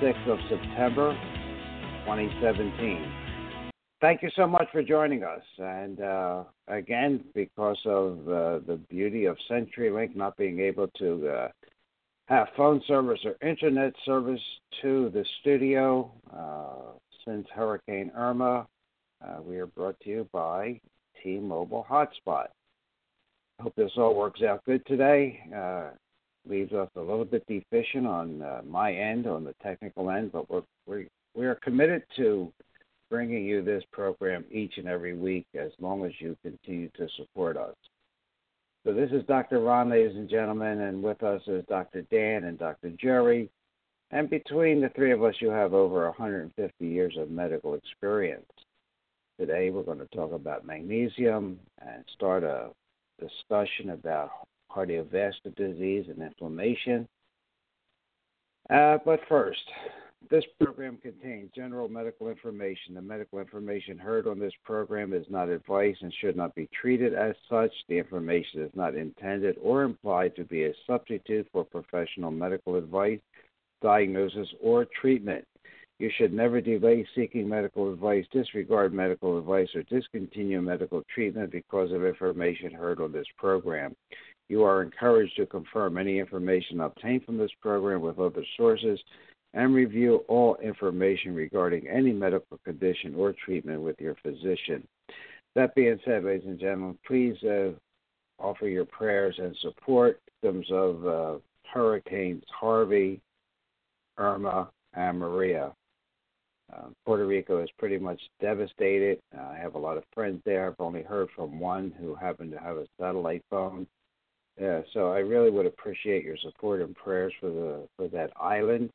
26th of September, 2017. Thank you so much for joining us. And uh, again, because of uh, the beauty of CenturyLink not being able to uh, have phone service or internet service to the studio uh, since Hurricane Irma, uh, we are brought to you by T Mobile Hotspot. Hope this all works out good today. Leaves us a little bit deficient on uh, my end, on the technical end, but we're, we're, we are committed to bringing you this program each and every week as long as you continue to support us. So, this is Dr. Ron, ladies and gentlemen, and with us is Dr. Dan and Dr. Jerry. And between the three of us, you have over 150 years of medical experience. Today, we're going to talk about magnesium and start a discussion about cardiovascular disease and inflammation. Uh, but first, this program contains general medical information. The medical information heard on this program is not advice and should not be treated as such. The information is not intended or implied to be a substitute for professional medical advice, diagnosis, or treatment. You should never delay seeking medical advice, disregard medical advice, or discontinue medical treatment because of information heard on this program. You are encouraged to confirm any information obtained from this program with other sources and review all information regarding any medical condition or treatment with your physician. That being said, ladies and gentlemen, please uh, offer your prayers and support victims of uh, Hurricanes Harvey, Irma, and Maria. Uh, Puerto Rico is pretty much devastated. I have a lot of friends there. I've only heard from one who happened to have a satellite phone. Yeah, so I really would appreciate your support and prayers for the for that island.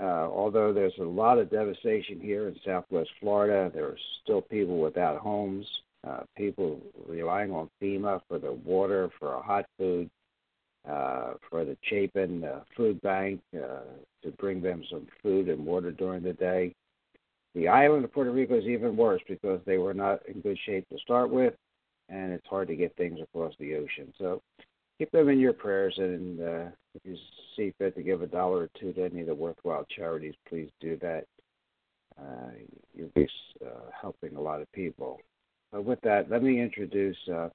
Uh, although there's a lot of devastation here in Southwest Florida, there are still people without homes. Uh, people relying on FEMA for the water, for hot food, uh, for the Chapin uh, Food Bank uh, to bring them some food and water during the day. The island of Puerto Rico is even worse because they were not in good shape to start with, and it's hard to get things across the ocean. So keep them in your prayers, and uh, if you see fit to give a dollar or two to any of the worthwhile charities, please do that. Uh, you'll be uh, helping a lot of people. But with that, let me introduce uh,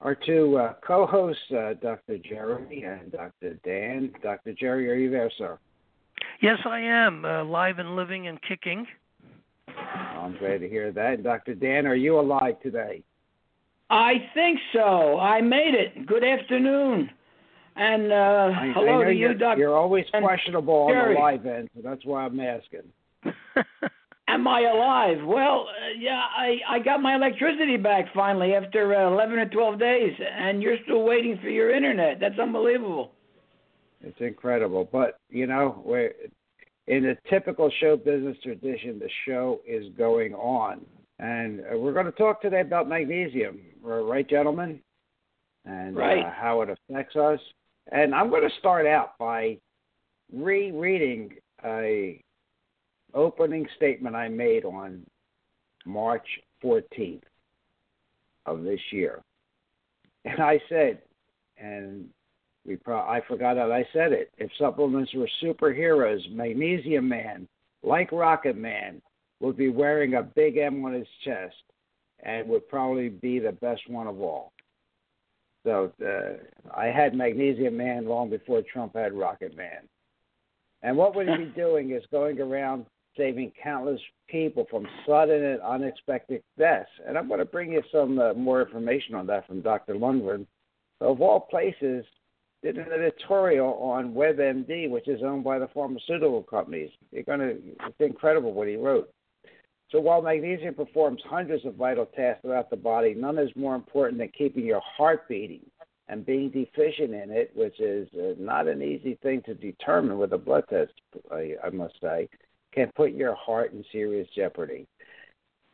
our two uh, co-hosts, uh, Dr. Jeremy and Dr. Dan. Dr. Jerry, are you there, sir? Yes, I am, live and living and kicking. I'm glad to hear that. Dr. Dan, are you alive today? I think so. I made it. Good afternoon. And uh, I, hello I to you, Doctor. You're always questionable Jerry. on the live end, so that's why I'm asking. Am I alive? Well, uh, yeah, I I got my electricity back finally after uh, 11 or 12 days, and you're still waiting for your internet. That's unbelievable. It's incredible, but you know, we're in a typical show business tradition, the show is going on. And uh, we're going to talk today about magnesium, right, gentlemen? And right. uh, how it affects us. And I'm going to start out by rereading a opening statement I made on March 14th of this year. And I said, and we pro- I forgot that I said it. If supplements were superheroes, Magnesium Man, like Rocket Man, would be wearing a big M on his chest and would probably be the best one of all. So uh, I had Magnesium Man long before Trump had Rocket Man. And what would he be doing is going around saving countless people from sudden and unexpected deaths. And I'm going to bring you some uh, more information on that from Dr. Lundberg. Of all places, did an editorial on WebMD, which is owned by the pharmaceutical companies. You're going to, it's incredible what he wrote. So while magnesium performs hundreds of vital tasks throughout the body, none is more important than keeping your heart beating. And being deficient in it, which is uh, not an easy thing to determine with a blood test, I, must say, can put your heart in serious jeopardy.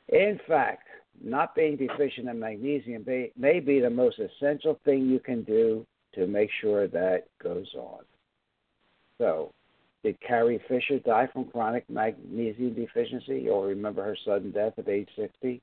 In fact, not being deficient in magnesium may, may be the most essential thing you can do to make sure that goes on. So, did Carrie Fisher die from chronic magnesium deficiency? You'll remember her sudden death at age 60.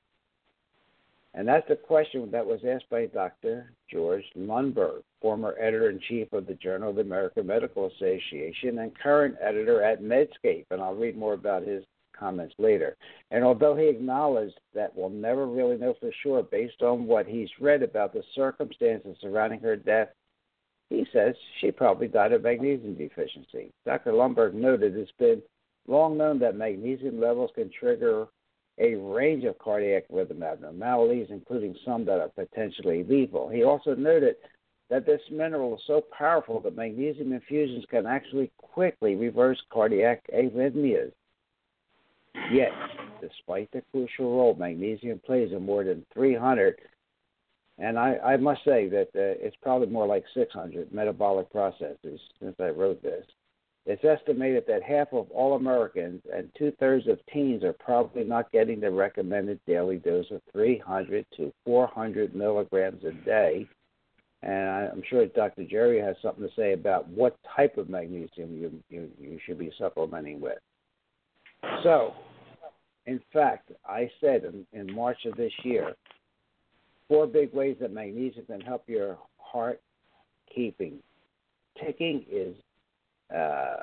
And that's the question that was asked by Dr. George Lundberg, former editor in chief of the Journal of the American Medical Association and current editor at Medscape. And I'll read more about his comments later. And although he acknowledged that we'll never really know for sure based on what he's read about the circumstances surrounding her death, he says she probably died of magnesium deficiency. Dr. Lundberg noted it's been long known that magnesium levels can trigger a range of cardiac rhythm abnormalities, including some that are potentially lethal. He also noted that this mineral is so powerful that magnesium infusions can actually quickly reverse cardiac arrhythmias. Yet, despite the crucial role magnesium plays in more than 300, and I, I must say that uh, it's probably more like 600 metabolic processes since I wrote this, it's estimated that half of all Americans and two thirds of teens are probably not getting the recommended daily dose of 300 to 400 milligrams a day. And I'm sure Dr. Jerry has something to say about what type of magnesium you, you, you should be supplementing with. So, in fact, I said in, in March of this year, four big ways that magnesium can help your heart keeping ticking is uh,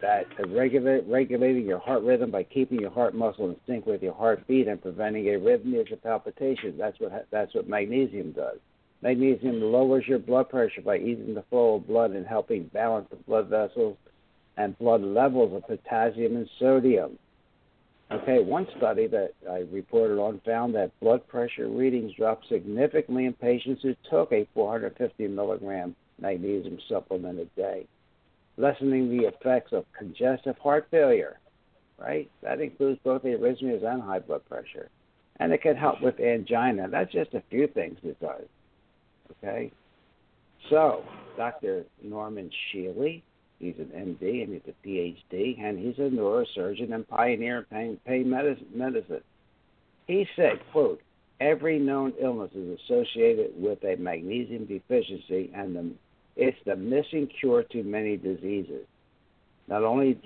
that regulate, regulating your heart rhythm by keeping your heart muscle in sync with your heartbeat and preventing arrhythmias or palpitations. That's what that's what magnesium does. Magnesium lowers your blood pressure by easing the flow of blood and helping balance the blood vessels and blood levels of potassium and sodium. Okay, one study that I reported on found that blood pressure readings dropped significantly in patients who took a 450 milligram magnesium supplement a day, lessening the effects of congestive heart failure, right? That includes both arrhythmias and high blood pressure. And it can help with angina. That's just a few things it does. Okay? So, Dr. Norman Shealy, he's an MD and he's a PhD, and he's a neurosurgeon and pioneer in pain, pain medicine. He said, quote, every known illness is associated with a magnesium deficiency, and the it's the missing cure to many diseases. Not only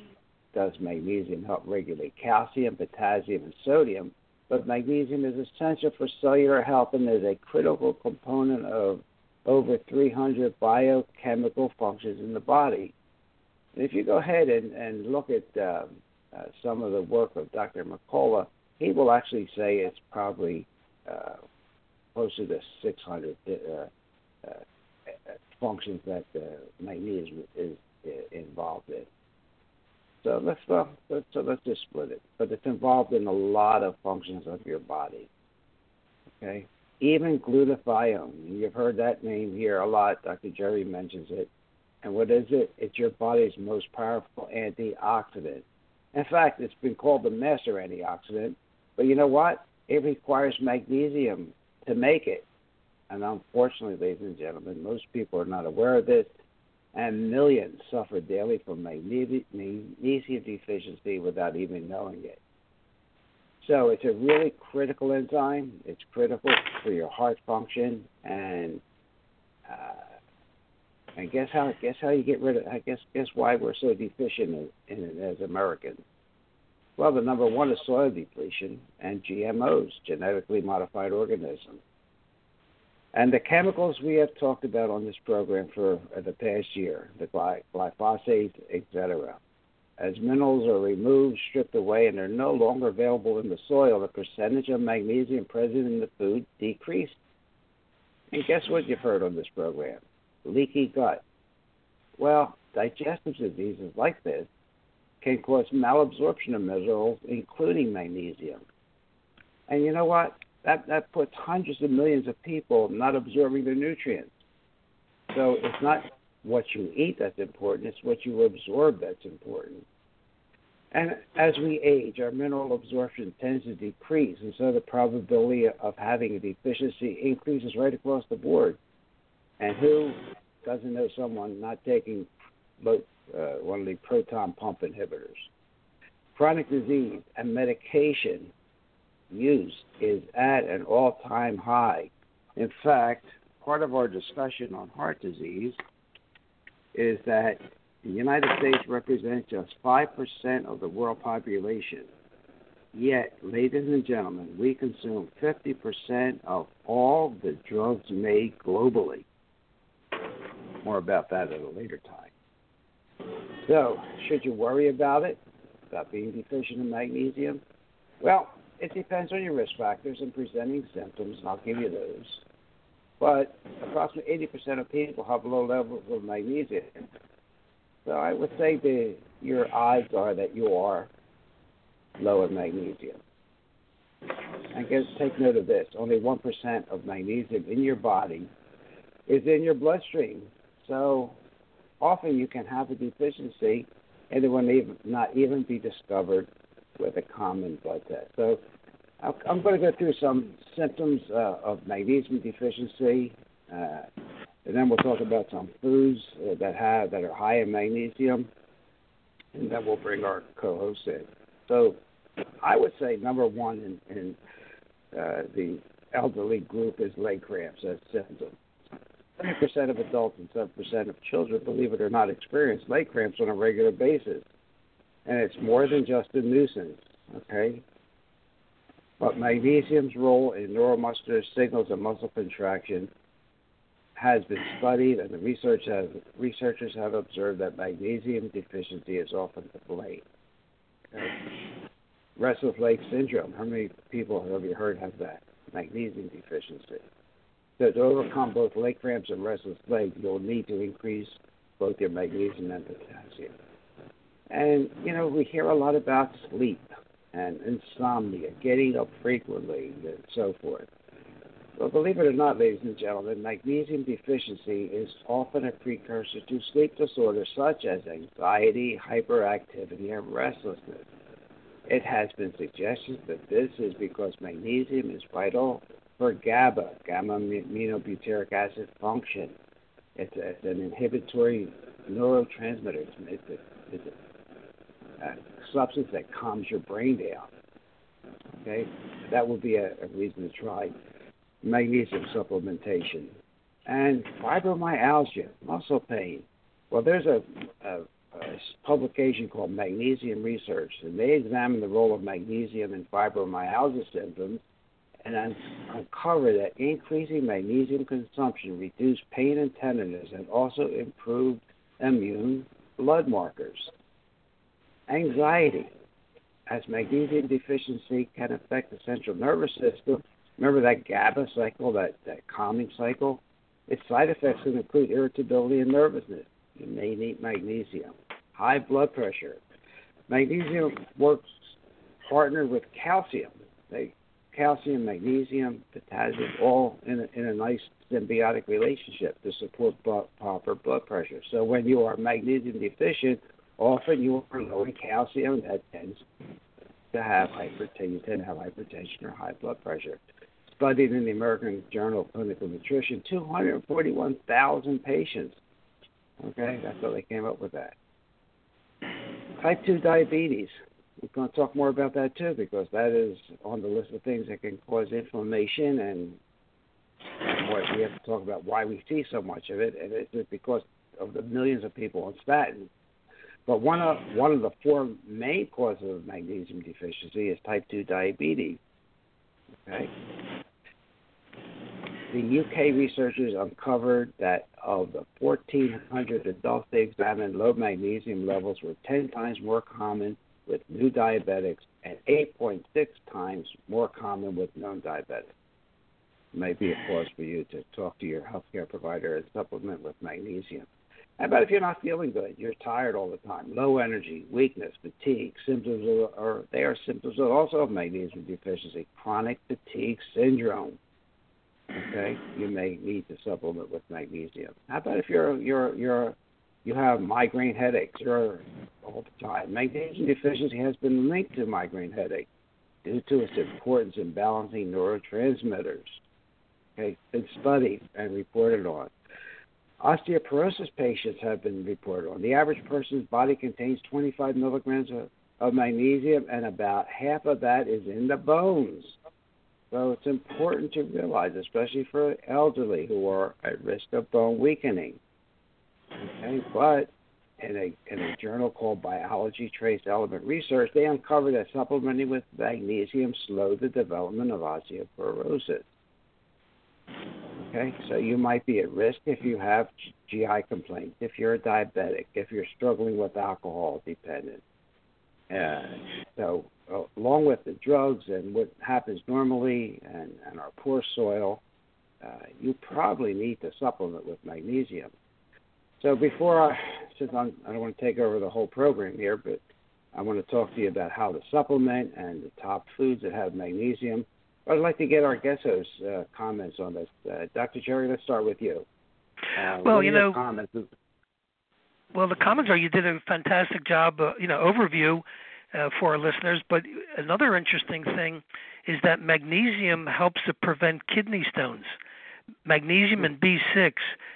does magnesium help regulate calcium, potassium, and sodium, but magnesium is essential for cellular health and is a critical component of over 300 biochemical functions in the body. If you go ahead and, and look at uh, uh, some of the work of Dr. McCullough, he will actually say it's probably uh, closer to 600 uh, uh, functions that uh, magnesium is, is involved in. So let's uh, so let's just split it. But it's involved in a lot of functions of your body. Okay, even glutathione. You've heard that name here a lot. Dr. Jerry mentions it. And what is it? It's your body's most powerful antioxidant. In fact, it's been called the master antioxidant. But you know what? It requires magnesium to make it. And unfortunately, ladies and gentlemen, most people are not aware of this, and millions suffer daily from magnesium deficiency without even knowing it. So it's a really critical enzyme. It's critical for your heart function, and uh, and guess how? Guess how you get rid of? I guess guess why we're so deficient in, in it as Americans. Well, the number one is soil depletion and GMOs, genetically modified organisms. And the chemicals we have talked about on this program for uh, the past year, the glyphosate, etc. As minerals are removed, stripped away, and are no longer available in the soil, the percentage of magnesium present in the food decreased. And guess what you've heard on this program? Leaky gut. Well, digestive diseases like this can cause malabsorption of minerals, including magnesium. And you know what? that that puts hundreds of millions of people not absorbing their nutrients. So it's not what you eat that's important; it's what you absorb that's important. And as we age, our mineral absorption tends to decrease, and so the probability of having a deficiency increases right across the board. And who doesn't know someone not taking both, uh, one of the proton pump inhibitors? Chronic disease and medication use is at an all time high. In fact, part of our discussion on heart disease is that the United States represents just 5% of the world population. yet, ladies and gentlemen, we consume 50% of all the drugs made globally. More about that at a later time. So, should you worry about it, about being deficient in magnesium? Well, it depends on your risk factors and presenting symptoms, and I'll give you those. But approximately 80% of people have low levels of magnesium. So I would say that your odds are that you are low in magnesium. And guess, take note of this only 1% of magnesium in your body is in your bloodstream. So often you can have a deficiency and it will not even be discovered with a common blood test. So I'm going to go through some symptoms uh, of magnesium deficiency, uh, and then we'll talk about some foods uh, that have that are high in magnesium, and then we'll bring our co-host in. So I would say number one in, in uh, the elderly group is leg cramps as symptom. 20% of adults and 7% of children, believe it or not, experience leg cramps on a regular basis. And it's more than just a nuisance, okay? But magnesium's role in neuromuscular signals and muscle contraction has been studied, and the research has, researchers have observed that magnesium deficiency is often to blame. Okay? restless leg syndrome. How many people have you heard have that? Magnesium deficiency. So to overcome both leg cramps and restless legs, you'll need to increase both your magnesium and potassium. And you know, we hear a lot about sleep and insomnia, getting up frequently, and so forth. Well, believe it or not, ladies and gentlemen, magnesium deficiency is often a precursor to sleep disorders such as anxiety, hyperactivity, and restlessness. It has been suggested that this is because magnesium is vital for GABA, gamma aminobutyric acid function. It's, a, it's an inhibitory neurotransmitter. It's, a, it's a, a, substance that calms your brain down. Okay, that would be a, reason to try magnesium supplementation. And fibromyalgia, muscle pain. Well, there's a publication called Magnesium Research, and they examine the role of magnesium in fibromyalgia symptoms and un- uncovered that increasing magnesium consumption reduced pain and tenderness and also improved immune blood markers. Anxiety, as magnesium deficiency can affect the central nervous system. Remember that GABA cycle, that, that calming cycle? Its side effects can include irritability and nervousness. You may need magnesium. High blood pressure. Magnesium works partnered with calcium. They, calcium, magnesium, potassium, all in a, in a nice symbiotic relationship to support blood, proper blood pressure. So when you are magnesium deficient, often you are low in calcium. That tends to have hypertension. Tend to have hypertension or high blood pressure. Studied in the American Journal of Clinical Nutrition, 241,000 patients Okay, that's how they came up with that. Type 2 diabetes. We're going to talk more about that too because that is on the list of things that can cause inflammation and what we have to talk about why we see so much of it, and it's because of the millions of people on statins. But one of one of the four main causes of magnesium deficiency is type 2 diabetes. Okay, the UK researchers uncovered that of the 1,400 adults they examined, low magnesium levels were 10 times more common with new diabetics and 8.6 times more common with non diabetics. Might be a cause for you to talk to your healthcare provider and supplement with magnesium. How about if you're not feeling good? You're tired all the time, low energy, weakness, fatigue, symptoms or they are symptoms also of magnesium deficiency, chronic fatigue syndrome okay, you may need to supplement with magnesium. How about if you're you're you're you have migraine headaches you're all the time? Magnesium deficiency has been linked to migraine headache due to its importance in balancing neurotransmitters. Okay, been studied and reported on. Osteoporosis patients have been reported on. The average person's body contains 25 milligrams of, of magnesium, and about half of that is in the bones. So it's important to realize, especially for elderly who are at risk of bone weakening. Okay, but in a in a journal called Biology Trace Element Research, they uncovered that supplementing with magnesium slowed the development of osteoporosis. Okay, so you might be at risk if you have GI complaints, if you're a diabetic, if you're struggling with alcohol dependence. Uh, so, uh, along with the drugs and what happens normally and, and our poor soil, uh, you probably need to supplement with magnesium. So, before I, since I'm, I don't want to take over the whole program here, but I want to talk to you about how to supplement and the top foods that have magnesium. I'd like to get our guest host uh, comments on this. Uh, Dr. Jerry, let's start with you. Uh, well, you know, comments? well, the comments are you did a fantastic job, uh, you know, overview uh, for our listeners. But another interesting thing is that magnesium helps to prevent kidney stones. Magnesium and B6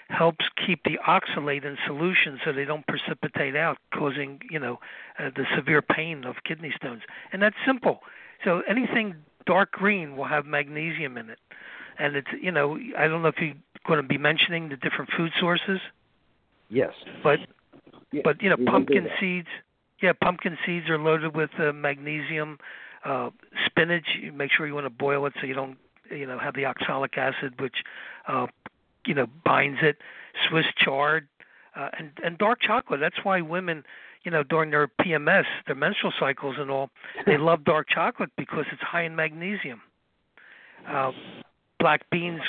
helps keep the oxalate in solution so they don't precipitate out, causing you know uh, the severe pain of kidney stones. And that's simple. So anything dark green will have magnesium in it. And it's you know I don't know if you're going to be mentioning the different food sources. Yes. But yeah, but you know pumpkin seeds. Yeah, pumpkin seeds are loaded with uh, magnesium. Uh, spinach, you make sure you want to boil it so you don't you know have the oxalic acid which uh, you know binds it. Swiss chard uh, and and dark chocolate. That's why women you know, during their PMS, their menstrual cycles and all, they love dark chocolate because it's high in magnesium. Uh, black beans,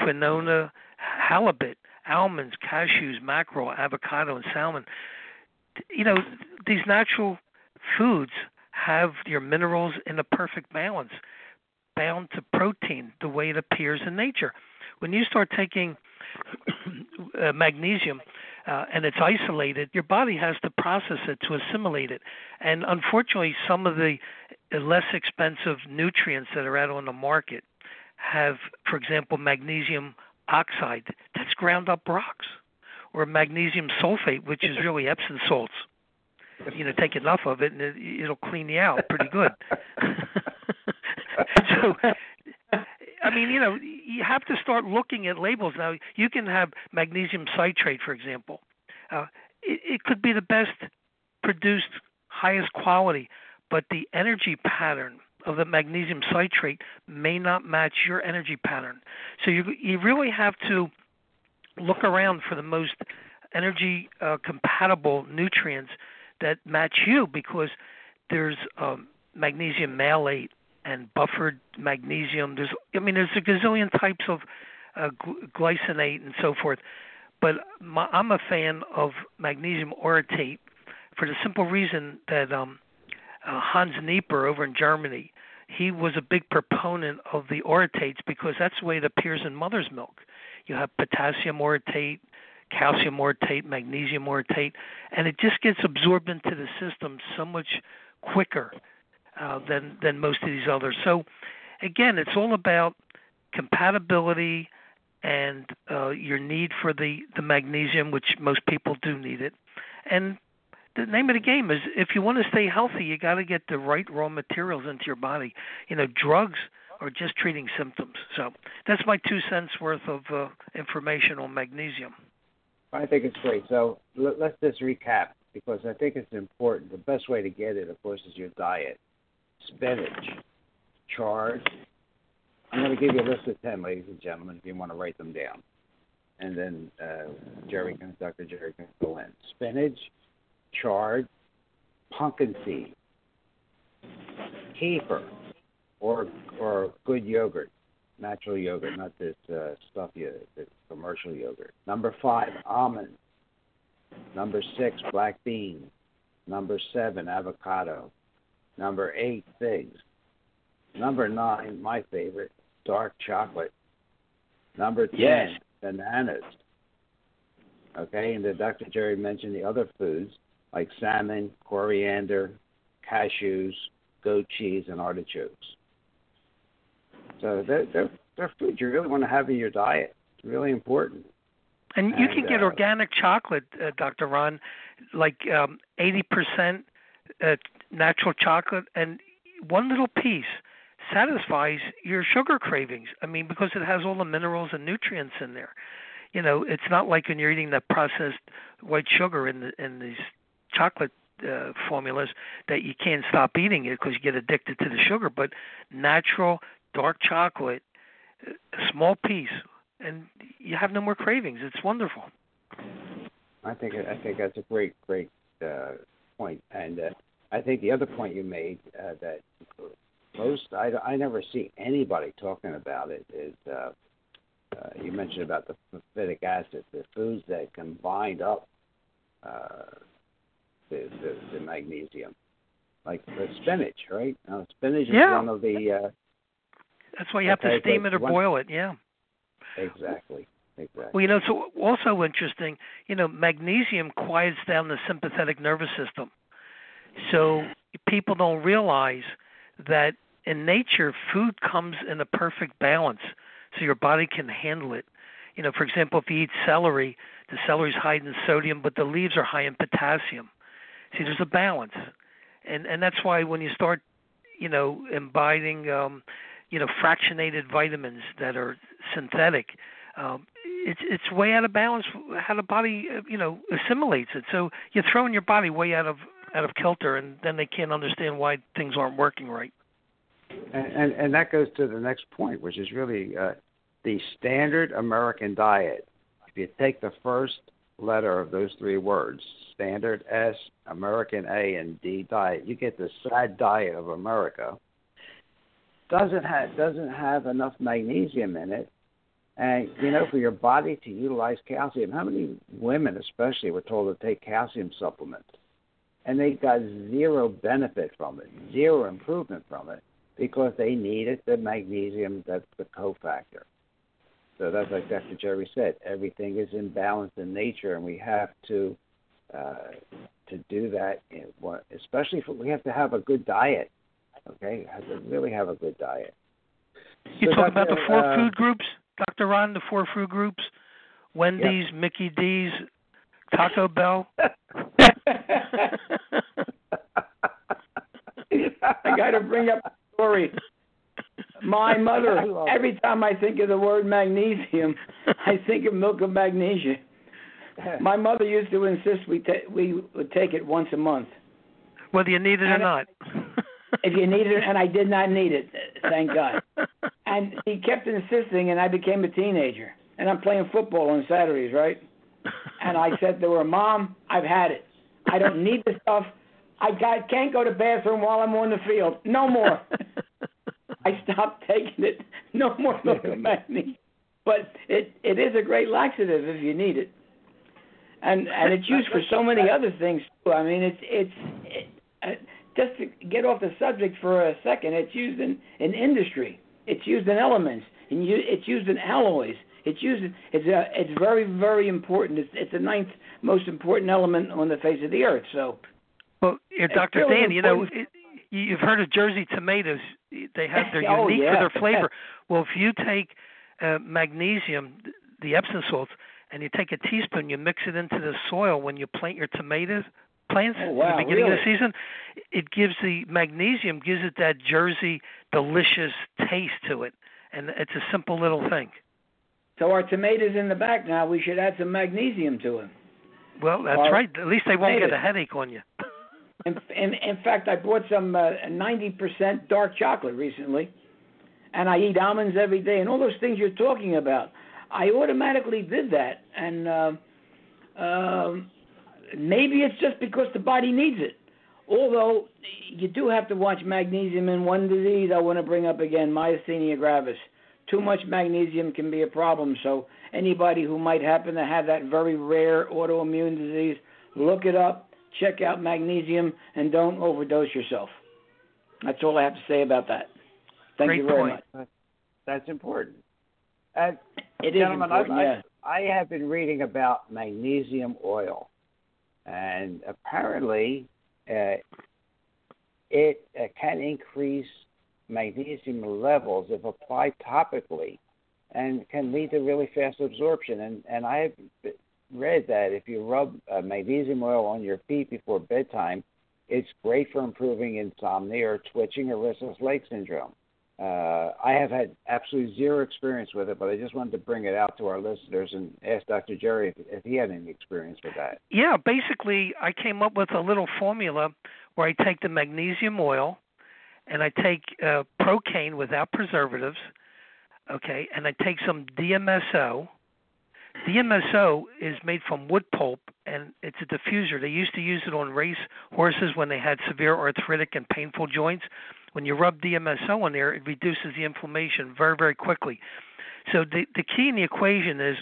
quinoa, halibut, almonds, cashews, mackerel, avocado, and salmon. You know, these natural foods have your minerals in a perfect balance, bound to protein the way it appears in nature. When you start taking uh, magnesium, uh, and it's isolated, your body has to process it to assimilate it. And unfortunately, some of the less expensive nutrients that are out on the market have, for example, magnesium oxide that's ground up rocks, or magnesium sulfate, which is really Epsom salts. You know, take enough of it, and it, it'll clean you out pretty good. so I mean, you know, you have to start looking at labels now. You can have magnesium citrate, for example. Uh, it, it could be the best produced, highest quality, but the energy pattern of the magnesium citrate may not match your energy pattern. So you you really have to look around for the most energy uh, compatible nutrients that match you because there's um, magnesium malate and buffered magnesium. There's, I mean, there's a gazillion types of uh, glycinate and so forth. But my, I'm a fan of magnesium orotate for the simple reason that um, uh, Hans Nieper over in Germany, he was a big proponent of the orotates because that's the way it appears in mother's milk. You have potassium orotate, calcium orotate, magnesium orotate, and it just gets absorbed into the system so much quicker uh, than than most of these others. So again, it's all about compatibility and uh, your need for the the magnesium, which most people do need it. And the name of the game is if you want to stay healthy, you got to get the right raw materials into your body. You know, drugs are just treating symptoms. So that's my two cents worth of uh, information on magnesium. I think it's great. So let's just recap because I think it's important. The best way to get it, of course, is your diet spinach, chard. I'm going to give you a list of 10, ladies and gentlemen, if you want to write them down. And then uh, Jerry can, Dr. Jerry can fill in. Spinach, chard, pumpkin seed, kefir, or or good yogurt, natural yogurt, not this uh, stuff you, this commercial yogurt. Number five, almonds. Number six, black beans. Number seven, avocado. Number eight, figs. Number nine, my favorite, dark chocolate. Number ten, yes. bananas. Okay, and the Dr. Jerry mentioned the other foods like salmon, coriander, cashews, goat cheese, and artichokes. So they're, they're, they're foods you really want to have in your diet. It's really important. And you and, can get uh, organic chocolate, uh, Dr. Ron, like um, 80% uh, natural chocolate, and one little piece satisfies your sugar cravings. I mean, because it has all the minerals and nutrients in there. you know, it's not like when you're eating that processed white sugar in the in these chocolate uh, formulas that you can't stop eating it because you get addicted to the sugar. But natural dark chocolate, a small piece, and you have no more cravings. It's wonderful. I think I think that's a great great uh, point, and uh, I think the other point you made uh, that most I, I never see anybody talking about it is uh, uh, you mentioned about the sulfitic acid, the foods that can bind up uh, the, the the magnesium, like the spinach, right? Now, spinach is yeah. one of the. Uh, That's why you have to steam it or one, boil it. Yeah. Exactly. Exactly. Well, you know, it's also interesting. You know, magnesium quiets down the sympathetic nervous system, so people don't realize that in nature, food comes in a perfect balance, so your body can handle it. You know, for example, if you eat celery, the celery is high in sodium, but the leaves are high in potassium. See, there's a balance, and and that's why when you start, you know, imbibing, um, you know, fractionated vitamins that are synthetic, um, it's it's way out of balance how the body uh, you know assimilates it. So you're throwing your body way out of out of kilter, and then they can't understand why things aren't working right. And and, and that goes to the next point, which is really uh, the standard American diet. If you take the first letter of those three words, standard S, American A, and D diet, you get the sad diet of America. Doesn't have doesn't have enough magnesium in it and you know, for your body to utilize calcium, how many women, especially, were told to take calcium supplements, and they got zero benefit from it, zero improvement from it, because they needed the magnesium that's the cofactor. So that's like Dr. Jerry said. Everything is in balance in nature, and we have to uh, to do that. Especially if we have to have a good diet. Okay, have to really have a good diet. You so talk about the four uh, food groups. Dr. Ron, the four food groups? Wendy's, yep. Mickey D's, Taco Bell. I got to bring up a story. My mother, every time I think of the word magnesium, I think of milk of magnesia. My mother used to insist we ta- we would take it once a month. Whether you need it and or not. if you need it, and I did not need it, thank God. And he kept insisting, and I became a teenager. And I'm playing football on Saturdays, right? And I said to her, Mom, I've had it. I don't need the stuff. I got, can't go to the bathroom while I'm on the field. No more. I stopped taking it. No more of. But it it is a great laxative if you need it. And and it's used for so many other things too. I mean, it's it's it, uh, just to get off the subject for a second. It's used in in industry. It's used in elements, and you, it's used in alloys. It's used. It's a, It's very very important. It's it's the ninth most important element on the face of the earth. So. Well, Dr. Really Dan, you know, it, you've heard of Jersey tomatoes. They have they're oh, unique yeah. for their flavor. Well, if you take uh, magnesium, the Epsom salts, and you take a teaspoon, you mix it into the soil when you plant your tomatoes plants oh, wow, at the beginning really? of the season, it gives the magnesium gives it that Jersey delicious taste to it, and it's a simple little thing. So our tomatoes in the back now, we should add some magnesium to them. Well, that's our right. At least they won't tomatoes. get a headache on you. in, in, in fact, I bought some uh, 90% dark chocolate recently, and I eat almonds every day, and all those things you're talking about. I automatically did that, and uh, um, maybe it's just because the body needs it. Although you do have to watch magnesium in one disease, I want to bring up again myasthenia gravis. Too much magnesium can be a problem. So anybody who might happen to have that very rare autoimmune disease, look it up, check out magnesium, and don't overdose yourself. That's all I have to say about that. Thank Great you very point. much. That's important. Uh, It is gentlemen, important, I, yeah. I have been reading about magnesium oil, and apparently uh, it uh, can increase magnesium levels if applied topically, and can lead to really fast absorption. And and I have read that if you rub uh, magnesium oil on your feet before bedtime, it's great for improving insomnia or twitching or restless leg syndrome. Uh, I have had absolutely zero experience with it, but I just wanted to bring it out to our listeners and ask Dr. Jerry if, if he had any experience with that. Yeah, basically, I came up with a little formula where I take the magnesium oil and I take uh, Procaine without preservatives, okay, and I take some DMSO. DMSO is made from wood pulp and it's a diffuser. They used to use it on race horses when they had severe arthritic and painful joints when you rub DMSO on there, it reduces the inflammation very, very quickly. So the the key in the equation is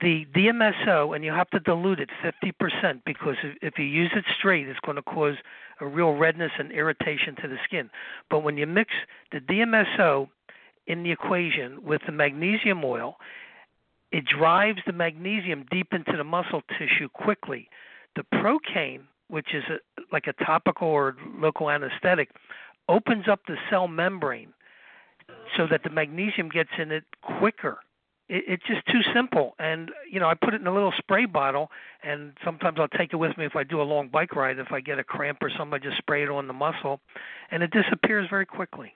the DMSO, and you have to dilute it 50% because if, if you use it straight, it's going to cause a real redness and irritation to the skin. But when you mix the DMSO in the equation with the magnesium oil, it drives the magnesium deep into the muscle tissue quickly. The procaine which is a, like a topical or local anesthetic, opens up the cell membrane so that the magnesium gets in it quicker. It, it's just too simple. And, you know, I put it in a little spray bottle, and sometimes I'll take it with me if I do a long bike ride. If I get a cramp or something, I just spray it on the muscle, and it disappears very quickly.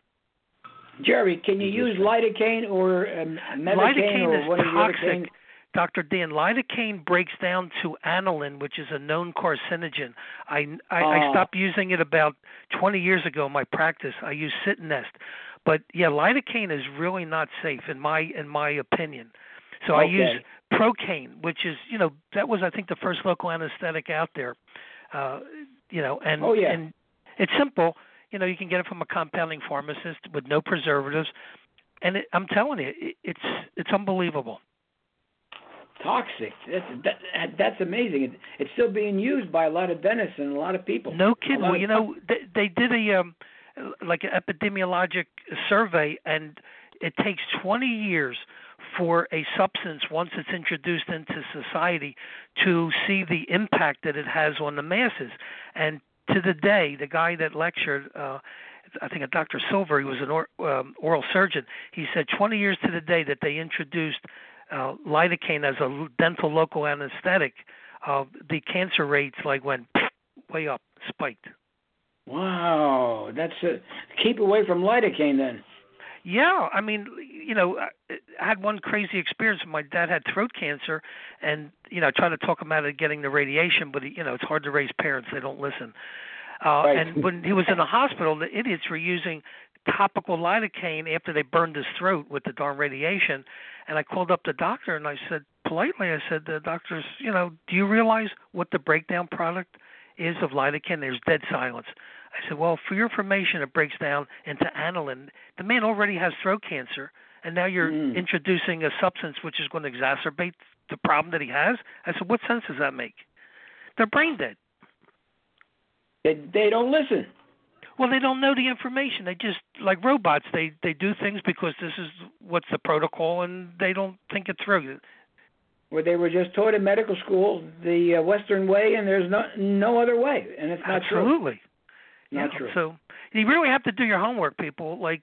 Jerry, can you use lidocaine or um, lidocaine or is one toxic. Dr. Dan, lidocaine breaks down to aniline, which is a known carcinogen. I, I, oh. I stopped using it about 20 years ago in my practice. I use Citanest, but yeah, lidocaine is really not safe in my in my opinion. So okay. I use Procaine, which is you know that was I think the first local anesthetic out there. Uh, you know, and oh, yeah. and it's simple. You know, you can get it from a compounding pharmacist with no preservatives, and it, I'm telling you, it, it's it's unbelievable toxic. That's that, that's amazing. It, it's still being used by a lot of dentists and a lot of people. No kidding. Well, you know, they, they did a um, like an epidemiologic survey, and it takes 20 years for a substance once it's introduced into society to see the impact that it has on the masses. And to the day, the guy that lectured. Uh, I think a Dr. Silver, he was an or, um, oral surgeon. He said 20 years to the day that they introduced uh, lidocaine as a dental local anesthetic, uh, the cancer rates like went way up, spiked. Wow, that's a, keep away from lidocaine then. Yeah, I mean, you know, I had one crazy experience. My dad had throat cancer, and you know, I tried to talk him out of getting the radiation, but you know, it's hard to raise parents; they don't listen. Uh, right. And when he was in the hospital, the idiots were using topical lidocaine after they burned his throat with the darn radiation. And I called up the doctor and I said politely, I said, the doctors, you know, do you realize what the breakdown product is of lidocaine? There's dead silence. I said, well, for your information, it breaks down into aniline. The man already has throat cancer, and now you're mm. introducing a substance which is going to exacerbate the problem that he has. I said, what sense does that make? They're brain dead. They they don't listen. Well, they don't know the information. They just like robots. They they do things because this is what's the protocol, and they don't think it through. Where they were just taught in medical school the uh, Western way, and there's no no other way, and it's not Absolutely. true. Not yeah, true. So you really have to do your homework, people. Like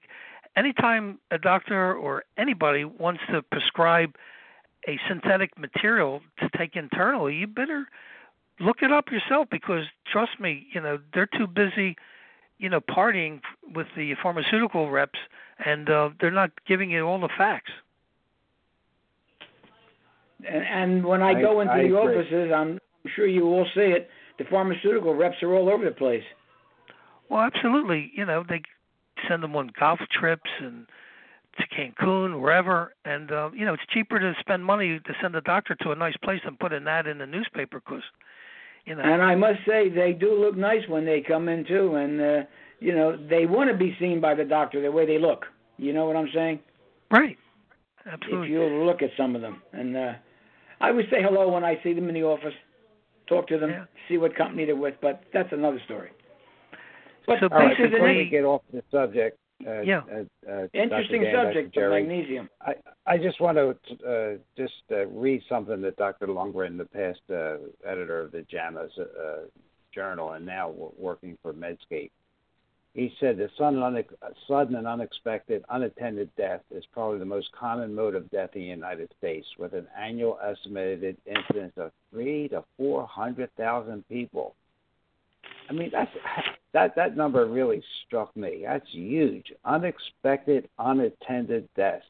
anytime a doctor or anybody wants to prescribe a synthetic material to take internally, you better look it up yourself because trust me, you know they're too busy you know, partying with the pharmaceutical reps, and uh, they're not giving you all the facts. And, and when I, I go into I the agree. offices, I'm sure you all see it. The pharmaceutical reps are all over the place. Well, absolutely. You know, they send them on golf trips and to Cancun, wherever, and uh, you know, it's cheaper to spend money to send a doctor to a nice place than put an ad in the newspaper because you know. And I must say, they do look nice when they come in too, and uh, you know they want to be seen by the doctor the way they look. You know what I'm saying? Right. Absolutely. If you look at some of them, and uh, I would say hello when I see them in the office, talk to them, Yeah. see what company they're with, but that's another story. But So All right, basically- before we get off the subject, uh, Yeah. uh, uh, Interesting Dan, subject, Jerry, magnesium. I, I just want to uh, just uh, read something that Dr. Lundberg, the past uh, editor of the JAMA's uh, journal and now working for Medscape, he said the sudden, sudden and unexpected unattended death is probably the most common mode of death in the United States, with an annual estimated incidence of three to four hundred thousand people. I mean, that's that that number really struck me. That's huge. Unexpected, unattended deaths.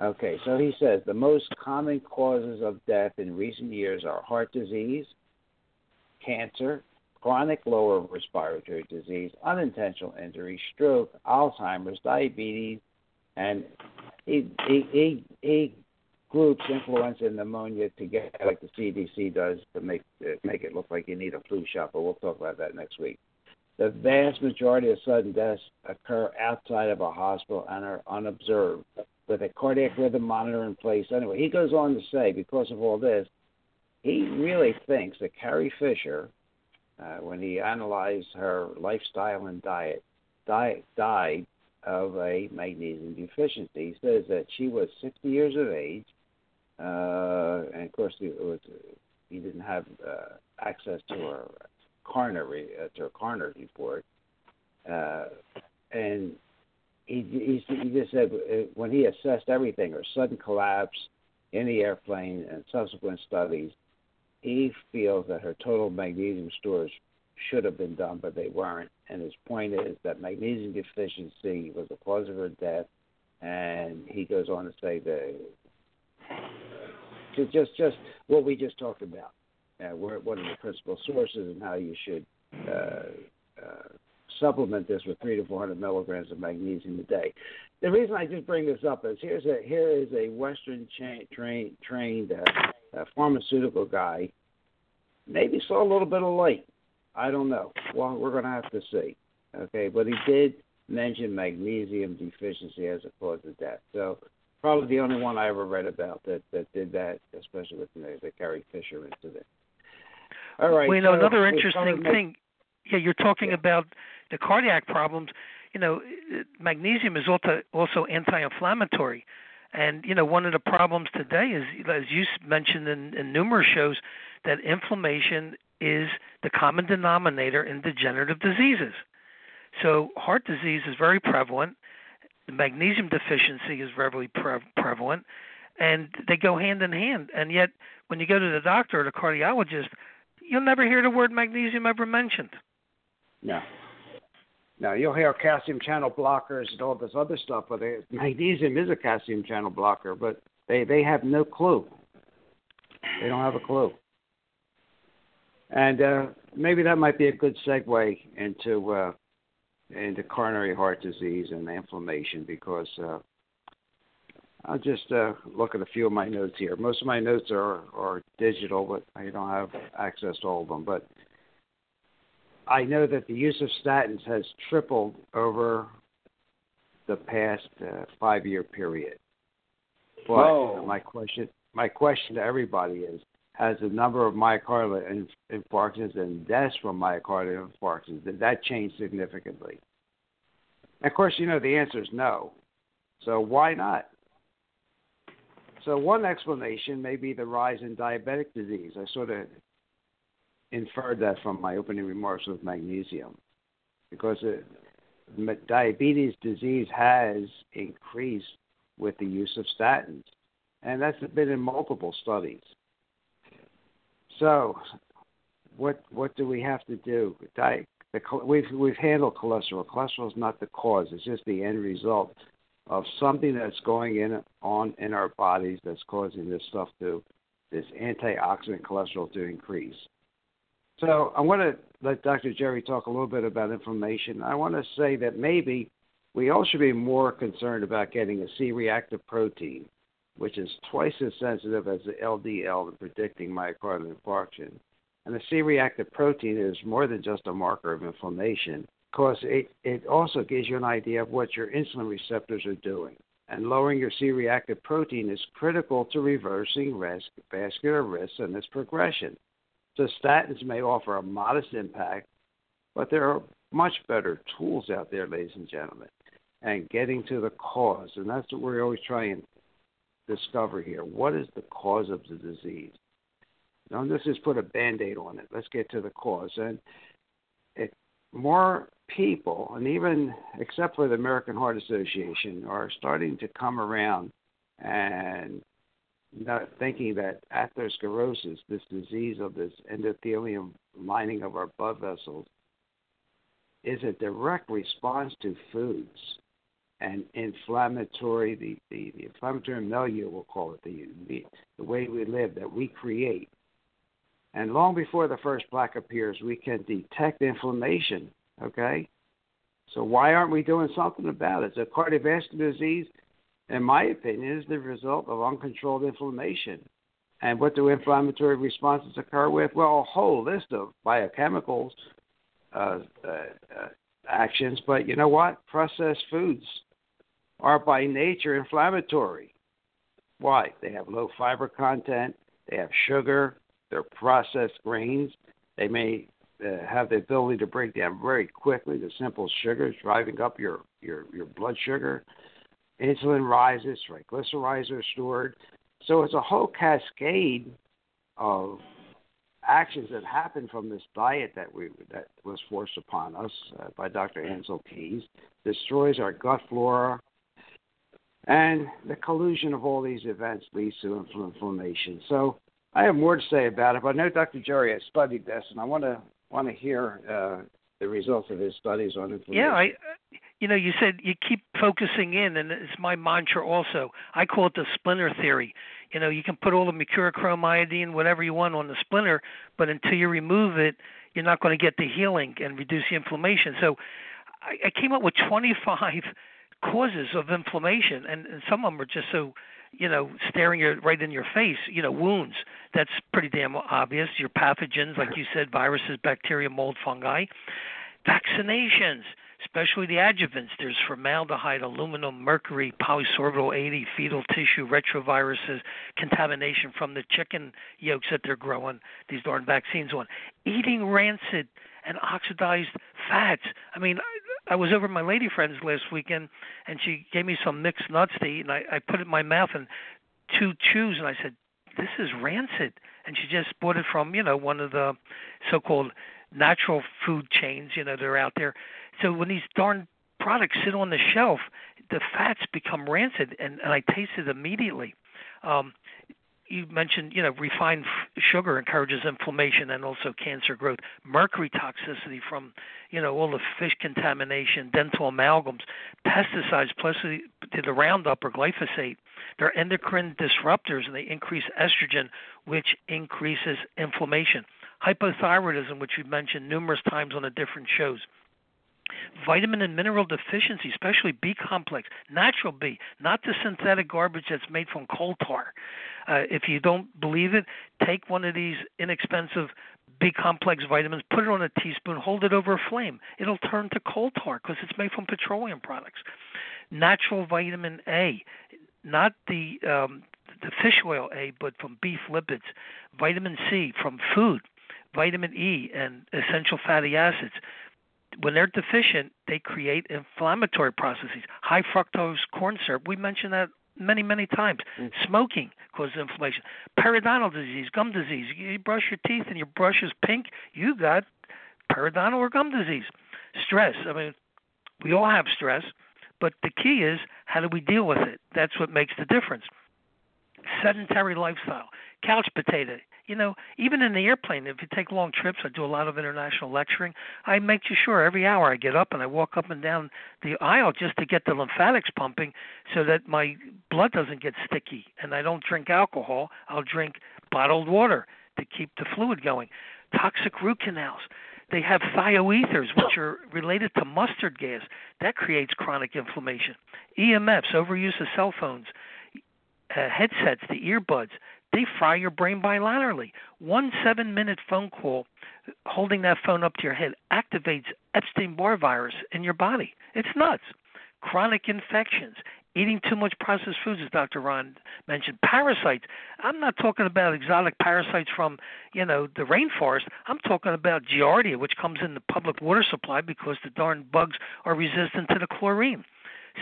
Okay, so he says the most common causes of death in recent years are heart disease, cancer, chronic lower respiratory disease, unintentional injury, stroke, Alzheimer's, diabetes, and he, he, he, he groups influenza and pneumonia together like the CDC does to make make it look like you need a flu shot, but we'll talk about that next week. The vast majority of sudden deaths occur outside of a hospital and are unobserved with a cardiac rhythm monitor in place. Anyway, he goes on to say, because of all this, he really thinks that Carrie Fisher, uh, when he analyzed her lifestyle and diet, died, died of a magnesium deficiency. He says that she was 60 years of age, uh, and of course, was, he didn't have uh, access to her coronary uh, to her coroner's report, uh, and he, he he just said uh, when he assessed everything, her sudden collapse in the airplane and subsequent studies, he feels that her total magnesium stores should have been done, but they weren't. And his point is that magnesium deficiency was the cause of her death. And he goes on to say that uh, just just what we just talked about, uh, what are the principal sources and how you should uh, uh, supplement this with three to four hundred milligrams of magnesium a day. The reason I just bring this up is here's a here is a Western cha- train, trained uh, uh, pharmaceutical guy. Maybe saw a little bit of light. I don't know. Well, we're going to have to see. Okay, but he did mention magnesium deficiency as a cause of death. So probably the only one I ever read about that that did that, especially with the, the Carrie Fisher incident. All right. Well, you know, so another interesting thing. Yeah, you're talking yeah. about the cardiac problems, you know, magnesium is also also anti-inflammatory. And you know, one of the problems today is, as you mentioned in, in numerous shows, that inflammation is the common denominator in degenerative diseases. So, heart disease is very prevalent. The magnesium deficiency is very pre- prevalent, and they go hand in hand. And yet, when you go to the doctor or the cardiologist, you'll never hear the word magnesium ever mentioned. No, now you'll hear calcium channel blockers and all this other stuff, but they, magnesium is a calcium channel blocker, but they they have no clue. They don't have a clue. And uh, maybe that might be a good segue into uh, into coronary heart disease and inflammation because uh, I'll just uh, look at a few of my notes here. Most of my notes are are digital, but I don't have access to all of them. But I know that the use of statins has tripled over the past uh, five-year period. But Whoa. my question, my question to everybody is: Has the number of myocardial infarctions and deaths from myocardial infarctions did that change significantly? And of course, you know the answer is no. So why not? So one explanation may be the rise in diabetic disease. I sort of inferred that from my opening remarks with magnesium, because uh, it, diabetes disease has increased with the use of statins, and that's been in multiple studies. So, what what do we have to do? Di- the, we've we've handled cholesterol. Cholesterol is not the cause; it's just the end result of something that's going in on in our bodies that's causing this stuff to this antioxidant cholesterol to increase. So I want to let Dr. Jerry talk a little bit about inflammation. I want to say that maybe we all should be more concerned about getting a C-reactive protein, which is twice as sensitive as the LDL in predicting myocardial infarction. And the C-reactive protein is more than just a marker of inflammation, because it, it also gives you an idea of what your insulin receptors are doing. And lowering your C-reactive protein is critical to reversing risk, vascular risk and its progression. So statins may offer a modest impact, but there are much better tools out there, ladies and gentlemen, and getting to the cause. And that's what we're always trying discover here. What is the cause of the disease? Don't let's just put a band aid on it. Let's get to the cause. And it, more people, and even except for the American Heart Association, are starting to come around and not thinking that atherosclerosis, this disease of this endothelium lining of our blood vessels, is a direct response to foods and inflammatory the, the, the inflammatory milieu we'll call it the, the the way we live that we create. And long before the first plaque appears we can detect inflammation okay? So why aren't we doing something about it? So cardiovascular disease in my opinion is the result of uncontrolled inflammation. And what do inflammatory responses occur with? Well a whole list of biochemicals uh, uh, uh, actions but you know what? Processed foods are by nature inflammatory. Why? They have low fiber content, they have sugar, they're processed grains, they may uh, have the ability to break down very quickly. The simple sugars driving up your, your, your blood sugar. Insulin rises, triglycerides are stored. So it's a whole cascade of actions that happen from this diet that we that was forced upon us uh, by Dr. Ancel Keys destroys our gut flora, and the collusion of all these events leads to inflammation. So I have more to say about it, but I know Dr. Jerry has studied this, and I want to want to hear uh, the results of his studies on inflammation. Yeah, I, you know, you said you keep focusing in, and it's my mantra also. I call it the splinter theory. You know, you can put all the mercurochrome, iodine, whatever you want on the splinter, but until you remove it, you're not going to get the healing and reduce the inflammation. So I, I came up with 25 causes of inflammation, and, and some of them are just so you know staring you right in your face. You know, wounds. That's pretty damn obvious. Your pathogens, like you said, viruses, bacteria, mold, fungi. Vaccinations, especially the adjuvants. There's formaldehyde, aluminum, mercury, polysorbitol 80, fetal tissue, retroviruses, contamination from the chicken yolks that they're growing these darn vaccines on. Eating rancid and oxidized fats. I mean, I was over at my lady friend's last weekend, and she gave me some mixed nuts to eat, and I, I put it in my mouth and two chews, and I said, "This is rancid." And she just bought it from you know one of the so-called natural food chains, you know, they're out there. So when these darn products sit on the shelf, the fats become rancid, and, and I taste it immediately. Um, you mentioned, you know, refined sugar encourages inflammation and also cancer growth. Mercury toxicity from, you know, all the fish contamination, dental amalgams, pesticides, plus the, to the Roundup or glyphosate. They're endocrine disruptors and they increase estrogen, which increases inflammation. Hypothyroidism, which we've mentioned numerous times on the different shows vitamin and mineral deficiency, especially B complex, natural B, not the synthetic garbage that's made from coal tar. Uh, if you don't believe it, take one of these inexpensive B complex vitamins, put it on a teaspoon, hold it over a flame. It'll turn to coal tar because it's made from petroleum products. Natural vitamin A, not the um, the fish oil A, but from beef lipids. Vitamin C from food. Vitamin E and essential fatty acids when they're deficient, they create inflammatory processes. High fructose corn syrup, we mentioned that many, many times. Mm. Smoking causes inflammation. Periodontal disease, gum disease. You brush your teeth and your brush is pink, you got periodontal or gum disease. Stress. I mean, we all have stress, but the key is how do we deal with it? That's what makes the difference. Sedentary lifestyle, couch potato you know, even in the airplane, if you take long trips, I do a lot of international lecturing. I make sure every hour I get up and I walk up and down the aisle just to get the lymphatics pumping, so that my blood doesn't get sticky. And I don't drink alcohol. I'll drink bottled water to keep the fluid going. Toxic root canals. They have thioethers, which are related to mustard gas. That creates chronic inflammation. EMFs, overuse of cell phones, uh, headsets, the earbuds they fry your brain bilaterally. One seven minute phone call, holding that phone up to your head, activates Epstein Barr virus in your body. It's nuts. Chronic infections, eating too much processed foods, as Dr. Ron mentioned, parasites. I'm not talking about exotic parasites from, you know, the rainforest. I'm talking about Giardia, which comes in the public water supply because the darn bugs are resistant to the chlorine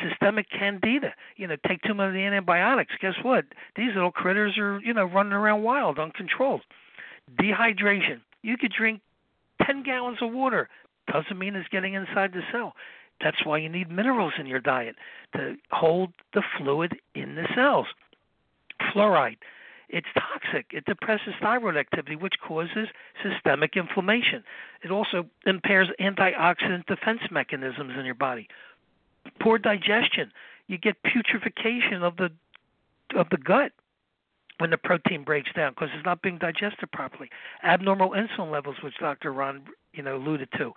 systemic candida. You know, take too many antibiotics. Guess what? These little critters are, you know, running around wild, uncontrolled. Dehydration. You could drink 10 gallons of water. Doesn't mean it's getting inside the cell. That's why you need minerals in your diet to hold the fluid in the cells. Fluoride it's toxic. It depresses thyroid activity, which causes systemic inflammation. It also impairs antioxidant defense mechanisms in your body. Poor digestion. You get putrefaction of the of the gut when the protein breaks down because it's not being digested properly. Abnormal insulin levels, which Dr. Ron you know alluded to,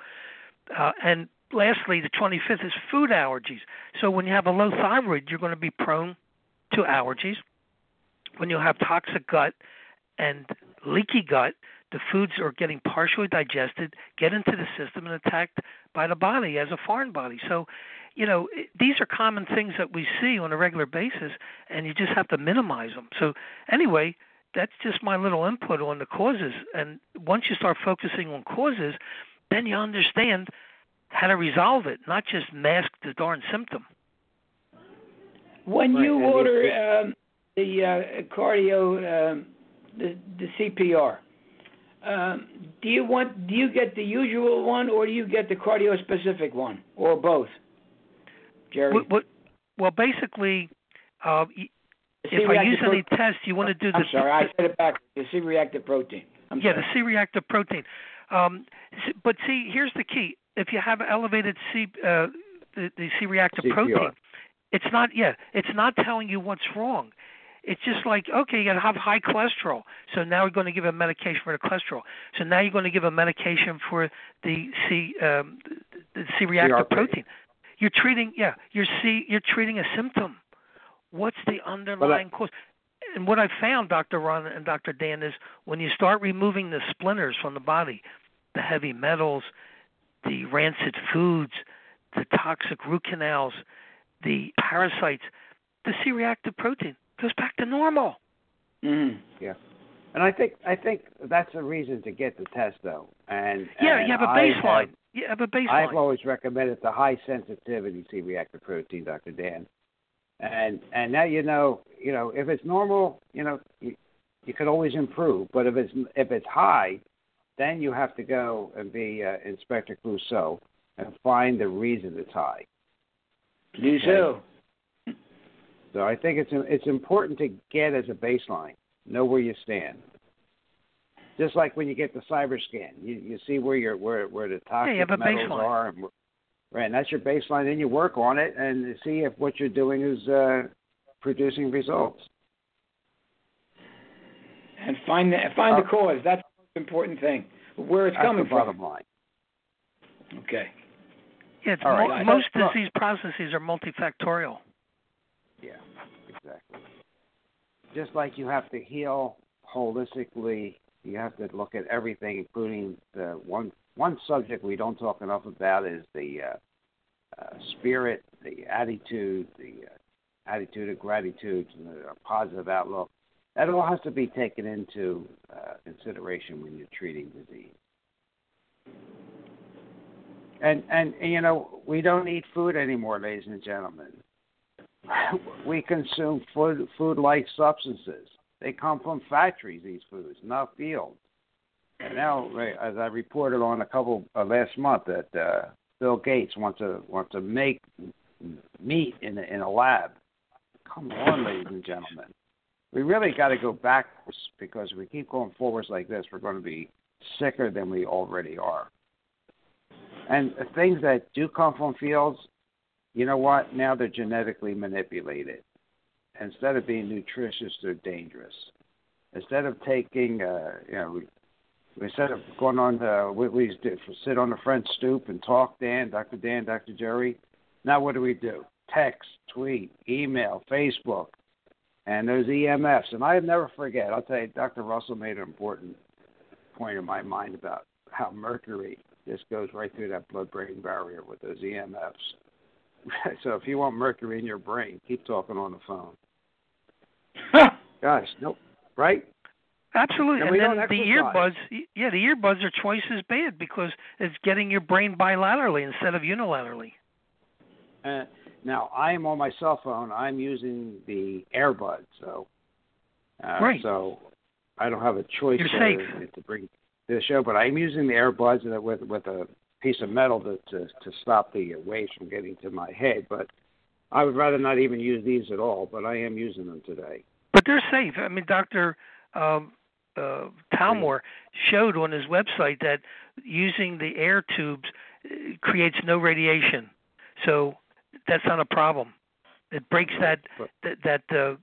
uh, and lastly, the 25th is food allergies. So when you have a low thyroid, you're going to be prone to allergies. When you have toxic gut and leaky gut, the foods are getting partially digested, get into the system, and attacked by the body as a foreign body. So, you know, these are common things that we see on a regular basis, and you just have to minimize them. So, anyway, that's just my little input on the causes. And once you start focusing on causes, then you understand how to resolve it, not just mask the darn symptom. When you order um, the uh, cardio, um, the the CPR, um, do you want do you get the usual one or do you get the cardio specific one or both, Jerry? What, what, well, basically, uh, if I use any test, you want to do the. I'm sorry, I said it back. The C-reactive protein. I'm yeah, sorry. the C-reactive protein. Um, but see, here's the key: if you have elevated C, uh, the, the C-reactive CPR. protein, it's not. Yeah, it's not telling you what's wrong. It's just like okay, you got to have high cholesterol, so now we're going to give a medication for the cholesterol. So now you're going to give a medication for the C, um, the C-reactive CRP. protein. You're treating, yeah, you're C, you're treating a symptom. What's the underlying cause? And what I found, Dr. Ron and Dr. Dan, is when you start removing the splinters from the body, the heavy metals, the rancid foods, the toxic root canals, the parasites, the C-reactive protein goes back to normal. Mhm. And I think I think that's a reason to get the test though. And Yeah, and you have a I baseline. have- You have a I've always recommended the high sensitivity C-reactive protein, Dr. Dan. And and now you know, you know, if it's normal, you know, you, you could always improve. But if it's if it's high, then you have to go and be uh, Inspector Clouseau and find the reason it's high. Do so. So I think it's it's important to get as a baseline, know where you stand. Just like when you get the cyber scan, you you see where your where where the toxic you have a metals baseline. are, and, right? And that's your baseline. Then you work on it and see if what you're doing is uh, producing results. And find the find the Uh, cause. That's the most important thing. Where it's That's coming the bottom from. line. Okay. Yeah, it's All right. Right. most Look. disease processes are multifactorial. Yeah, exactly. Just like you have to heal holistically, you have to look at everything, including the one one subject we don't talk enough about is the uh, uh, spirit, the attitude, the uh, attitude of gratitude, and the uh, positive outlook. That all has to be taken into uh, consideration when you're treating disease. And, and and you know we don't eat food anymore, ladies and gentlemen. we consume food food like substances. They come from factories. These foods, not fields. And now, as I reported on a couple uh, last month, that uh, Bill Gates wants to wants to make meat in a, in a lab. Come on, ladies and gentlemen. We really got to go backwards because if we keep going forwards like this, we're going to be sicker than we already are. And things that do come from fields, you know what? Now they're genetically manipulated. Instead of being nutritious, they're dangerous. Instead of taking, uh, you know, instead of going on the, we, we sit on the front stoop and talk, Dan, Dr. Dan, Dr. Jerry. Now what do we do? Text, tweet, email, Facebook, and those EMFs. And I never forget, I'll tell you, Dr. Russell made an important point in my mind about how mercury just goes right through that blood-brain barrier with those EMFs. so if you want mercury in your brain, keep talking on the phone. Gosh, nope. Right? Absolutely. And And, then the earbuds, yeah, the earbuds are twice as bad because it's getting your brain bilaterally instead of unilaterally. Uh, now I am on my cell phone. I'm using the AirBuds, so uh, Right. So I don't have a choice You're to, safe. to bring to the show, but I'm using the AirBuds with with a piece of metal to to, to stop the waves from getting to my head. But I would rather not even use these at all, but I am using them today. But they're safe. I mean, Doctor um, uh, Talmore showed on his website that using the air tubes uh, creates no radiation, so that's not a problem. It breaks that that, that uh,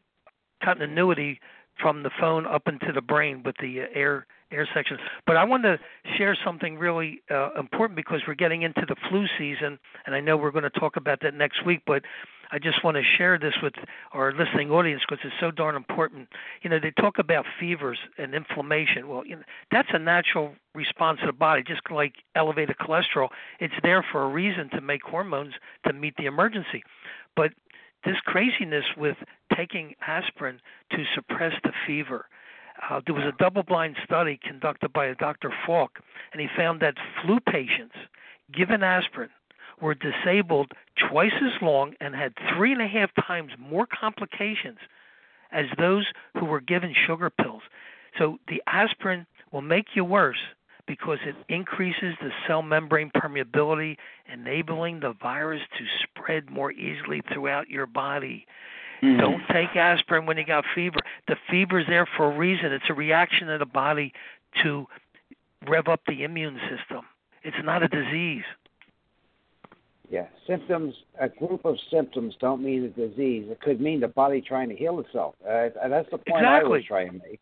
continuity from the phone up into the brain with the uh, air air section. But I want to share something really uh, important because we're getting into the flu season, and I know we're going to talk about that next week. But I just want to share this with our listening audience because it's so darn important. You know, they talk about fevers and inflammation. Well, you know, that's a natural response of the body, just like elevated cholesterol. It's there for a reason to make hormones to meet the emergency. But this craziness with taking aspirin to suppress the fever. Uh, there was a double blind study conducted by a Dr. Falk, and he found that flu patients given aspirin were disabled twice as long and had three and a half times more complications as those who were given sugar pills. So the aspirin will make you worse because it increases the cell membrane permeability, enabling the virus to spread more easily throughout your body. Mm-hmm. Don't take aspirin when you got fever. The fever is there for a reason. It's a reaction of the body to rev up the immune system. It's not a disease. Yeah, symptoms. A group of symptoms don't mean a disease. It could mean the body trying to heal itself. Uh, that's the point exactly. I was trying to make.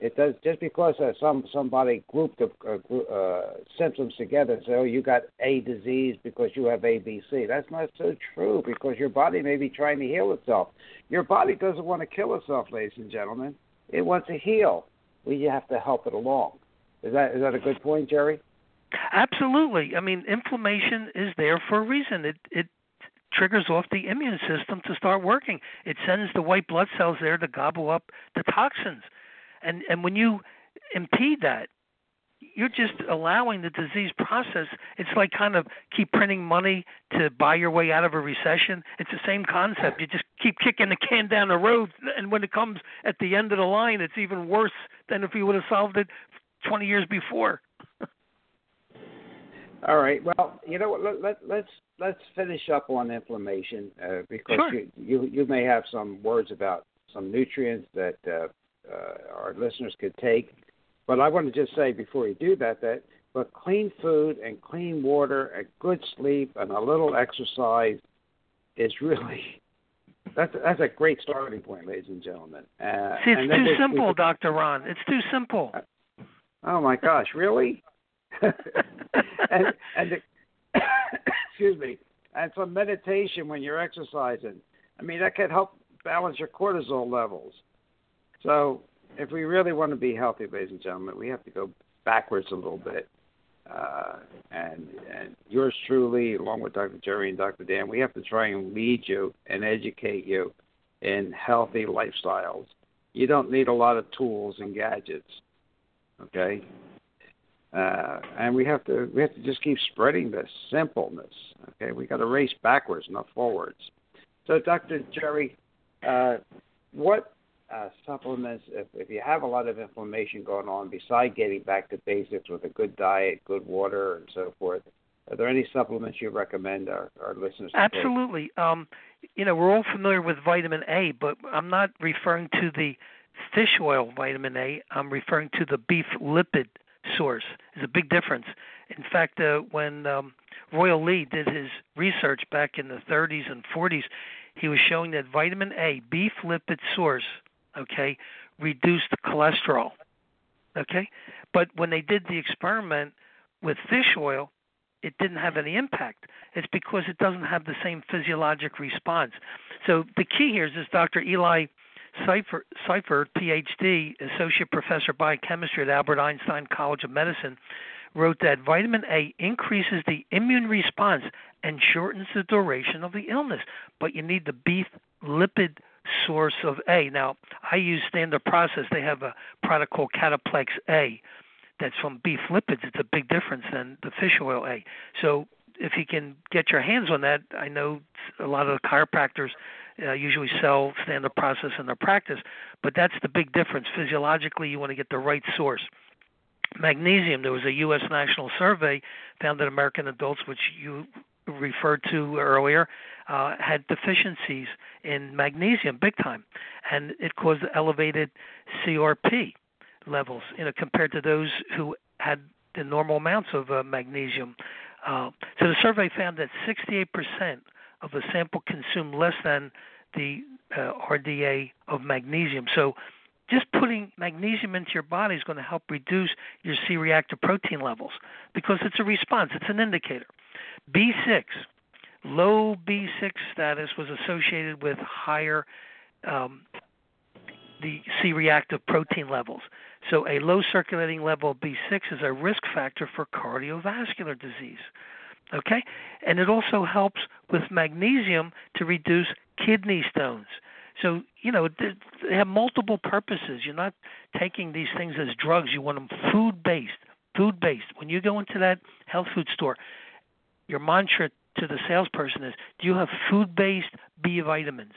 It does just because uh, some somebody grouped the uh, uh, symptoms together and say, "Oh, you got a disease because you have ABC." That's not so true because your body may be trying to heal itself. Your body doesn't want to kill itself, ladies and gentlemen. It wants to heal. We have to help it along. Is that is that a good point, Jerry? Absolutely. I mean, inflammation is there for a reason. It it triggers off the immune system to start working. It sends the white blood cells there to gobble up the toxins. And and when you impede that, you're just allowing the disease process. It's like kind of keep printing money to buy your way out of a recession. It's the same concept. You just keep kicking the can down the road, and when it comes at the end of the line, it's even worse than if you would have solved it 20 years before. All right. Well, you know what? Let, let, let's let's finish up on inflammation uh, because sure. you, you you may have some words about some nutrients that uh, uh, our listeners could take. But I want to just say before you do that that but clean food and clean water and good sleep and a little exercise is really that's that's a great starting point, ladies and gentlemen. Uh, See, it's too simple, we, Doctor Ron. It's too simple. oh my gosh, really? and and the, excuse me, and some meditation when you're exercising. I mean, that can help balance your cortisol levels. So, if we really want to be healthy, ladies and gentlemen, we have to go backwards a little bit. Uh, and and yours truly, along with Dr. Jerry and Dr. Dan, we have to try and lead you and educate you in healthy lifestyles. You don't need a lot of tools and gadgets. Okay, uh, and we have to we have to just keep spreading this simpleness. Okay, we got to race backwards, not forwards. So, Dr. Jerry, uh, what uh, supplements, if, if you have a lot of inflammation going on, besides getting back to basics with a good diet, good water, and so forth, are there any supplements you recommend our, our listeners? Absolutely. Um, you know, we're all familiar with vitamin A, but I'm not referring to the fish oil vitamin A. I'm referring to the beef lipid source. There's a big difference. In fact, uh, when um, Royal Lee did his research back in the 30s and 40s, he was showing that vitamin A, beef lipid source, okay, reduced cholesterol. Okay, but when they did the experiment with fish oil, it didn't have any impact. It's because it doesn't have the same physiologic response. So the key here is this Dr. Eli Seifter, PhD, associate professor of biochemistry at Albert Einstein College of Medicine, wrote that vitamin A increases the immune response and shortens the duration of the illness. But you need the beef lipid source of A. Now, I use standard process. They have a product called Cataplex A that's from beef lipids. It's a big difference than the fish oil A. So if you can get your hands on that, I know a lot of the chiropractors uh, usually sell standard process in their practice, but that's the big difference. Physiologically, you want to get the right source. Magnesium, there was a U.S. national survey found that American adults, which you referred to earlier uh, had deficiencies in magnesium, big time, and it caused elevated CRP levels, you know, compared to those who had the normal amounts of uh, magnesium. Uh, so the survey found that 68% of the sample consumed less than the uh, RDA of magnesium. So just putting magnesium into your body is going to help reduce your C reactive protein levels because it's a response, it's an indicator. B6, low B6 status was associated with higher um, the C reactive protein levels. So a low circulating level of B6 is a risk factor for cardiovascular disease. Okay? And it also helps with magnesium to reduce kidney stones. So, you know, they have multiple purposes. You're not taking these things as drugs. You want them food based. Food based. When you go into that health food store, your mantra to the salesperson is do you have food based B vitamins,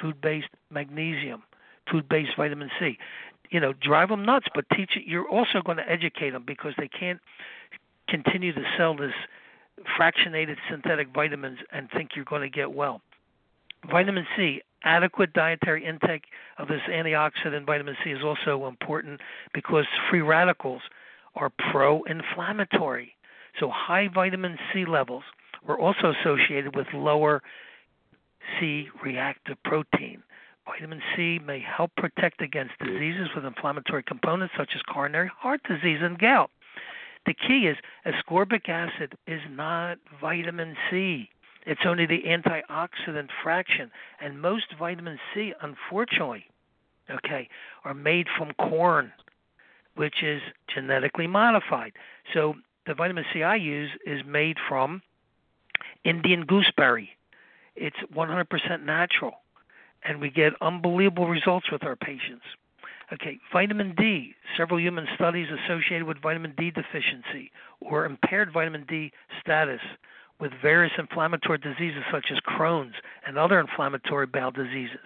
food based magnesium, food based vitamin C? You know, drive them nuts, but teach it. You're also going to educate them because they can't continue to sell this fractionated synthetic vitamins and think you're going to get well. Vitamin C, adequate dietary intake of this antioxidant vitamin C is also important because free radicals are pro inflammatory. So, high vitamin C levels were also associated with lower C reactive protein. Vitamin C may help protect against diseases with inflammatory components such as coronary heart disease and gout. The key is ascorbic acid is not vitamin C. It's only the antioxidant fraction. And most vitamin C, unfortunately, okay, are made from corn, which is genetically modified. So the vitamin C I use is made from Indian gooseberry. It's 100% natural, and we get unbelievable results with our patients. Okay, vitamin D. Several human studies associated with vitamin D deficiency or impaired vitamin D status with various inflammatory diseases such as Crohn's and other inflammatory bowel diseases.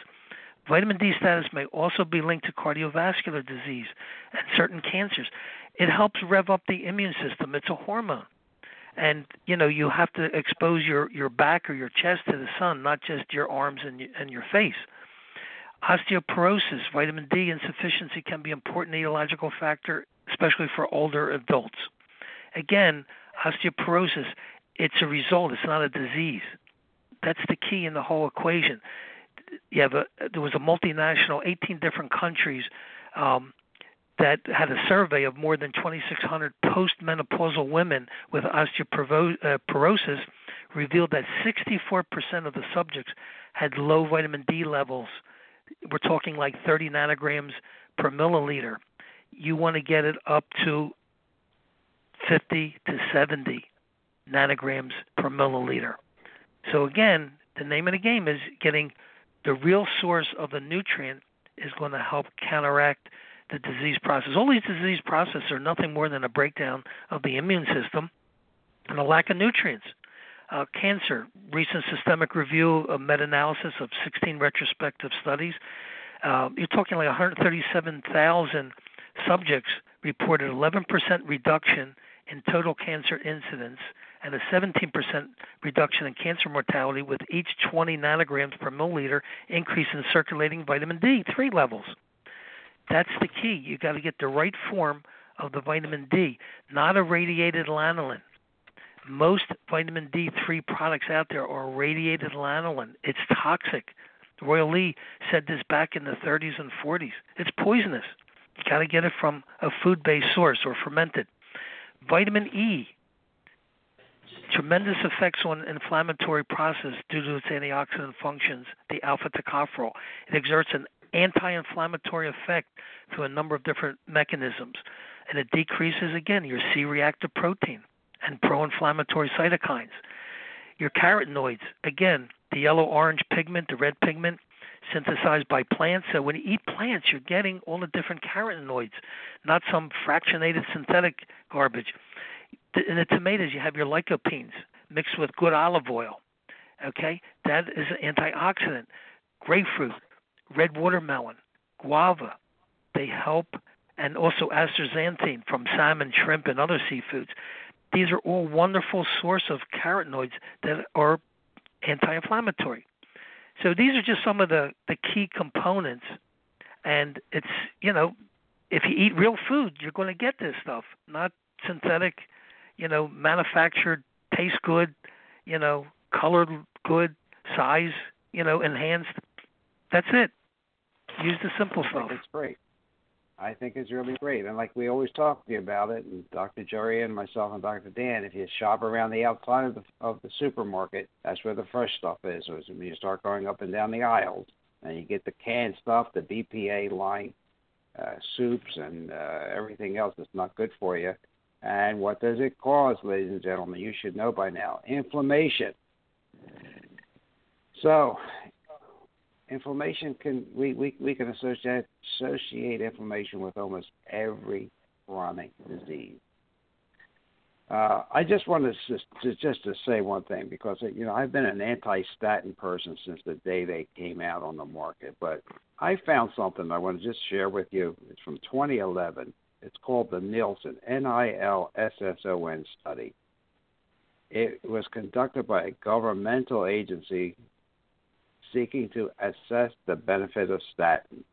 Vitamin D status may also be linked to cardiovascular disease and certain cancers. It helps rev up the immune system. It's a hormone. And you know, you have to expose your your back or your chest to the sun, not just your arms and and your face. Osteoporosis, vitamin D insufficiency can be an important etiological factor, especially for older adults. Again, osteoporosis it's a result. It's not a disease. That's the key in the whole equation. You have a, there was a multinational, 18 different countries um, that had a survey of more than 2,600 postmenopausal women with osteoporosis, uh, revealed that 64% of the subjects had low vitamin D levels. We're talking like 30 nanograms per milliliter. You want to get it up to 50 to 70 nanograms per milliliter. So again, the name of the game is getting the real source of the nutrient is going to help counteract the disease process. All these disease processes are nothing more than a breakdown of the immune system and a lack of nutrients. Uh, cancer, recent systemic review, a meta-analysis of 16 retrospective studies. Uh, you're talking like 137,000 subjects reported 11% reduction in total cancer incidence and a 17% reduction in cancer mortality with each 20 nanograms per milliliter increase in circulating vitamin D3 levels. That's the key. You got to get the right form of the vitamin D, not a radiated lanolin. Most vitamin D3 products out there are radiated lanolin. It's toxic. Royal Lee said this back in the 30s and 40s. It's poisonous. You got to get it from a food-based source or fermented. Vitamin E tremendous effects on inflammatory process due to its antioxidant functions, the alpha tocopherol. It exerts an anti-inflammatory effect through a number of different mechanisms, and it decreases again your C-reactive protein and pro-inflammatory cytokines. Your carotenoids, again, the yellow-orange pigment, the red pigment, synthesized by plants. So when you eat plants, you're getting all the different carotenoids, not some fractionated synthetic garbage in the tomatoes you have your lycopenes mixed with good olive oil. Okay, that is an antioxidant. Grapefruit, red watermelon, guava, they help, and also astaxanthin from salmon, shrimp, and other seafoods. these are all wonderful source of carotenoids that are anti-inflammatory. So these are just some of the the key components, and it's you know, if you eat real food, you're going to get this stuff, not synthetic, you know, manufactured, taste good, you know, colored good, size, you know, enhanced. That's it. Use the simple stuff. It's great. I think it's really great. And like we always talk to you about it, and Dr. Jerry and myself and Dr. Dan, if you shop around the outside of the of the supermarket, that's where the fresh stuff is. So when you start going up and down the aisles, and you get the canned stuff, the BPA line uh, soups, and uh, everything else that's not good for you. And what does it cause, ladies and gentlemen? You should know by now. Inflammation. So inflammation can we, we, we can associate associate inflammation with almost every chronic disease. Uh, I just wanted to, to just to say one thing because you know I've been an anti-statin person since the day they came out on the market, but I found something I want to just share with you. It's from 2011. It's called the Nilsson N-I-L-S-S-O-N study. It was conducted by a governmental agency seeking to assess the benefit of statin.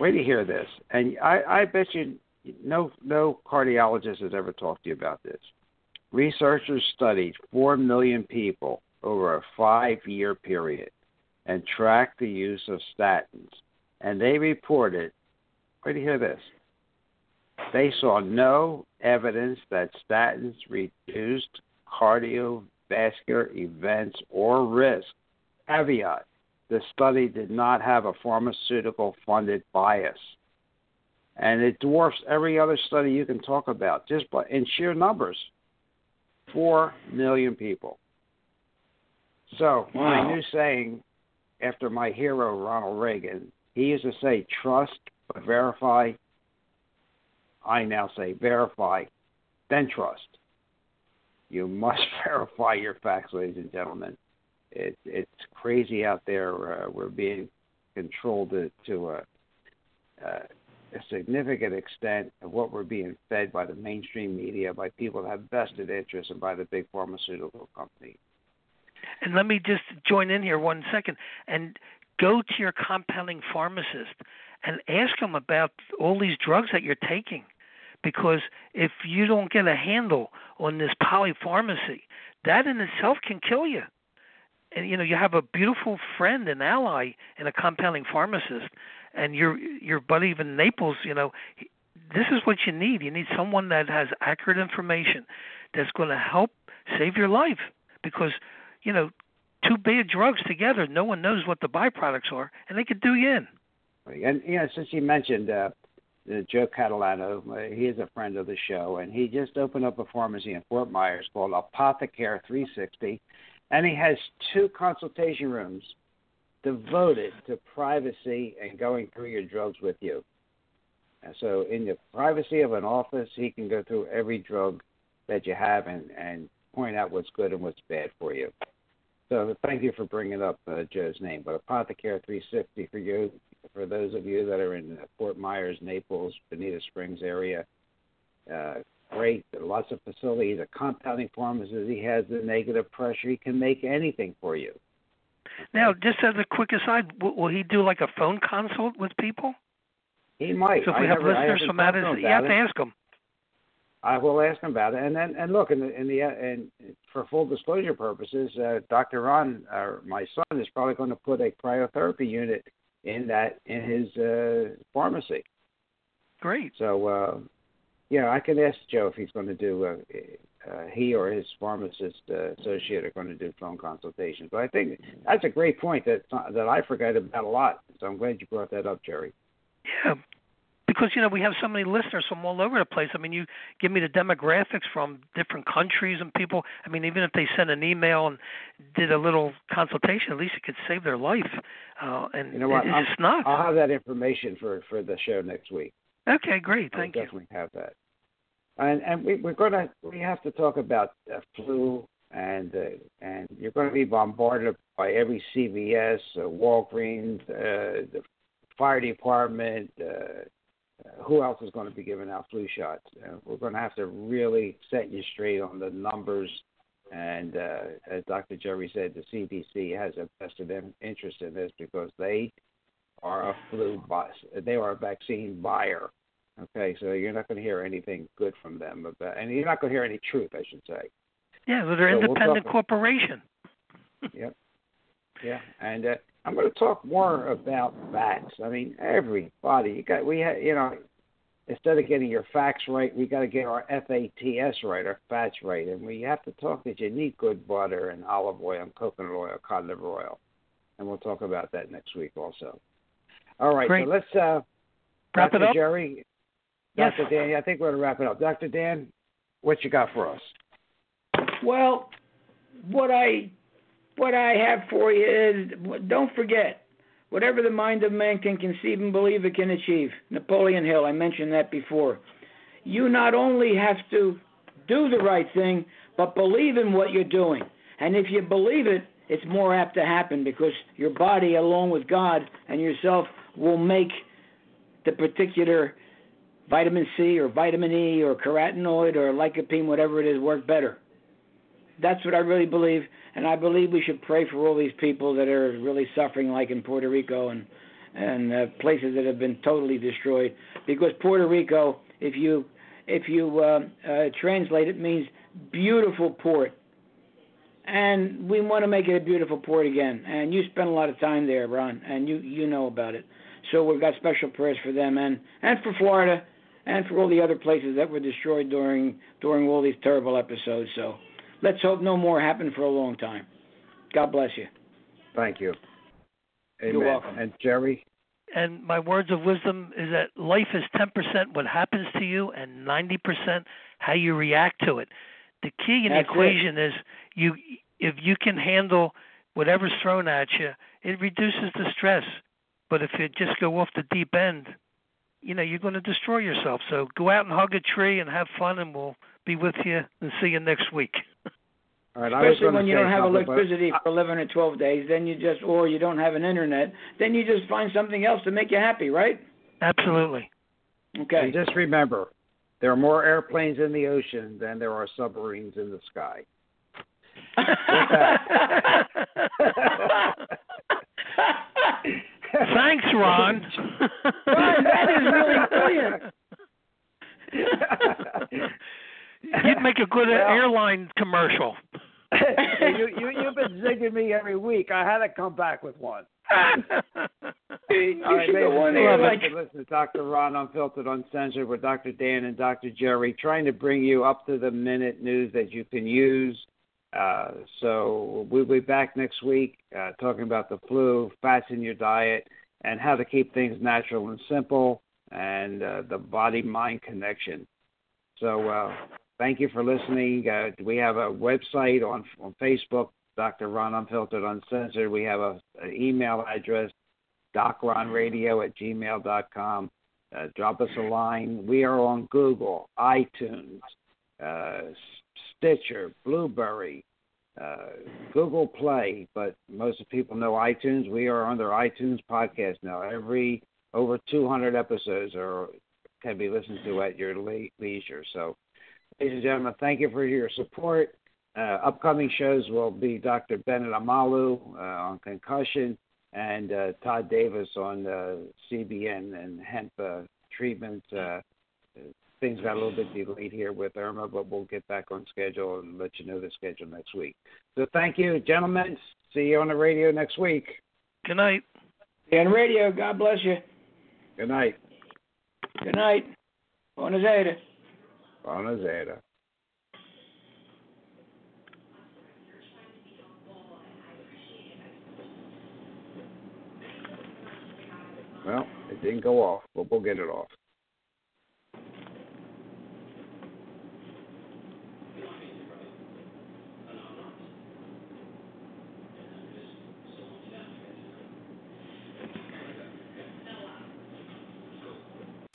Wait to hear this, and I, I bet you no no cardiologist has ever talked to you about this. Researchers studied four million people over a five-year period and tracked the use of statins, and they reported. Wait to hear this. They saw no evidence that statins reduced cardiovascular events or risk Caveat the study did not have a pharmaceutical funded bias. And it dwarfs every other study you can talk about just by in sheer numbers. Four million people. So wow. my new saying after my hero Ronald Reagan, he used to say trust but verify. I now say verify, then trust. You must verify your facts, ladies and gentlemen it, it's crazy out there. Uh, we're being controlled to, to a, uh, a significant extent of what we're being fed by the mainstream media, by people that have vested interests, and by the big pharmaceutical companies. And let me just join in here one second and go to your compounding pharmacist and ask them about all these drugs that you're taking. Because if you don't get a handle on this polypharmacy, that in itself can kill you and you know you have a beautiful friend and ally and a compounding pharmacist and your your buddy even Naples you know this is what you need. You need someone that has accurate information that's going to help save your life because you know two bad drugs together no one knows what the byproducts are and they could do you in. And you know since you mentioned uh Joe Catalano, uh, he is a friend of the show, and he just opened up a pharmacy in Fort Myers called Apothecare 360 and he has two consultation rooms devoted to privacy and going through your drugs with you. And so, in the privacy of an office, he can go through every drug that you have and, and point out what's good and what's bad for you. So, thank you for bringing up uh, Joe's name. But Apothecare 360 for you, for those of you that are in Fort Myers, Naples, Bonita Springs area, uh, great. Lots of facilities. A compounding pharmacist. He has the negative pressure. He can make anything for you. Now, just as a quick aside, will, he do like a phone consult with people? He might. So if we I have never, listeners from out you have it. to ask him. I will ask him about it, and then and look, in the in the and for full disclosure purposes, uh, Dr. Ron, uh, my son, is probably going to put a cryotherapy unit in that in his uh, pharmacy. Great. So uh, yeah, I can ask Joe if he's going to do. Uh, uh, he or his pharmacist uh, associate are going to do phone consultations. But I think that's a great point that that I forgot about a lot. So I'm glad you brought that up, Jerry. Yeah, because you know we have so many listeners from all over the place. I mean, you give me the demographics from different countries and people. I mean, even if they sent an email and did a little consultation, at least it could save their life. Uh, and you know what? it's not. I'll have that information for for the show next week. Okay, great. Thank you. I'll you. Definitely have that and and we, we're to we have to talk about flu and uh, and you're going to be bombarded by every CVS, uh, Walgreens, uh, the fire department, uh, uh, who else is going to be giving out flu shots? Uh, we're going to have to really set you straight on the numbers. And uh, as Dr. Jerry said, the CDC has a vested interest in this because they are a flu buy, they are a vaccine buyer. Okay, so you're not going to hear anything good from them about, and you're not going to hear any truth, I should say. Yeah, well, they're So we'll independent talk- corporation. Yep. Yeah, and uh, I'm going to talk more about facts. I mean, everybody, you got we ha you know, instead of getting your facts right, we got to get our FATS right, our fats right, and we have to talk that you need good butter and olive oil and coconut oil, cod liver oil, and we'll talk about that next week also. All right, Great. so let's uh, Wrap it up? Jerry, Yes. Dr. Dan, I think we're going to wrap it up. Dr. Dan, what you got for us? Well, what I what I have for you is don't forget whatever the mind of man can conceive and believe it can achieve. Napoleon Hill, I mentioned that before. You not only have to do the right thing, but believe in what you're doing. And if you believe it, it's more apt to happen because your body, along with God and yourself, will make the particular vitamin C or vitamin E or carotenoid or lycopene, whatever it is, work better. That's what I really believe, and I believe we should pray for all these people that are really suffering, like in Puerto Rico and and uh, places that have been totally destroyed. Because Puerto Rico, if you if you uh, uh, translate it, means beautiful port, and we want to make it a beautiful port again. And you spent a lot of time there, Ron, and you you know about it. So we've got special prayers for them and and for Florida and for all the other places that were destroyed during during all these terrible episodes. So let's hope no more happen for a long time. God bless you. Thank you. Amen. You're welcome. And Jerry, And my words of wisdom is that life is 10% what happens to you and 90% how you react to it. The key in That's the equation is you if you can handle whatever's thrown at you, it reduces the stress. But if you just go off the deep end, you know, you're going to destroy yourself. So go out and hug a tree and have fun and we'll be with you and see you next week. all right, I was Especially gonna when you don't have something, but- electricity for 11 or 12 days, then you just, or you don't have an internet, then you just find something else to make you happy, right? Absolutely. Okay. And just remember, there are more airplanes in the ocean than there are submarines in the sky. Thanks, Ron. Ron, that is. You'd make a good Well- airline commercial. you, you, you've been zigging me every week. I had to come back with one. you All right, should ladies go on and like listen, listen to Dr. Ron Unfiltered, Uncensored with Dr. Dan and Dr. Jerry, trying to bring you up to the minute news that you can use. Uh, so we'll be back next week uh, talking about the flu, fats in your diet, and how to keep things natural and simple, and uh, the body-mind connection. So uh, thank you for listening. Uh, we have a website on on Facebook, Dr. Ron Unfiltered Uncensored. We have an email address, docronradio at gmail.com. Uh, drop us a line. We are on Google, iTunes, uh, Stitcher, Blubrry, uh, Google Play, but most people know iTunes. We are on their iTunes podcast now. Every over 200 episodes are can be listened to at your le- leisure. So, ladies and gentlemen, thank you for your support. Uh, upcoming shows will be Dr. Bennet Omalu uh, on concussion and uh, Todd Davis on uh, CBN and hemp uh, treatment. Uh, things got a little bit delayed here with Irma, but we'll get back on schedule and let you know the schedule next week. So thank you, gentlemen. See you on the radio next week. Good night. on radio. God bless you. Good night. Good night. Buenos Aires. Buona sera. Well, it didn't go off, but we'll get it off.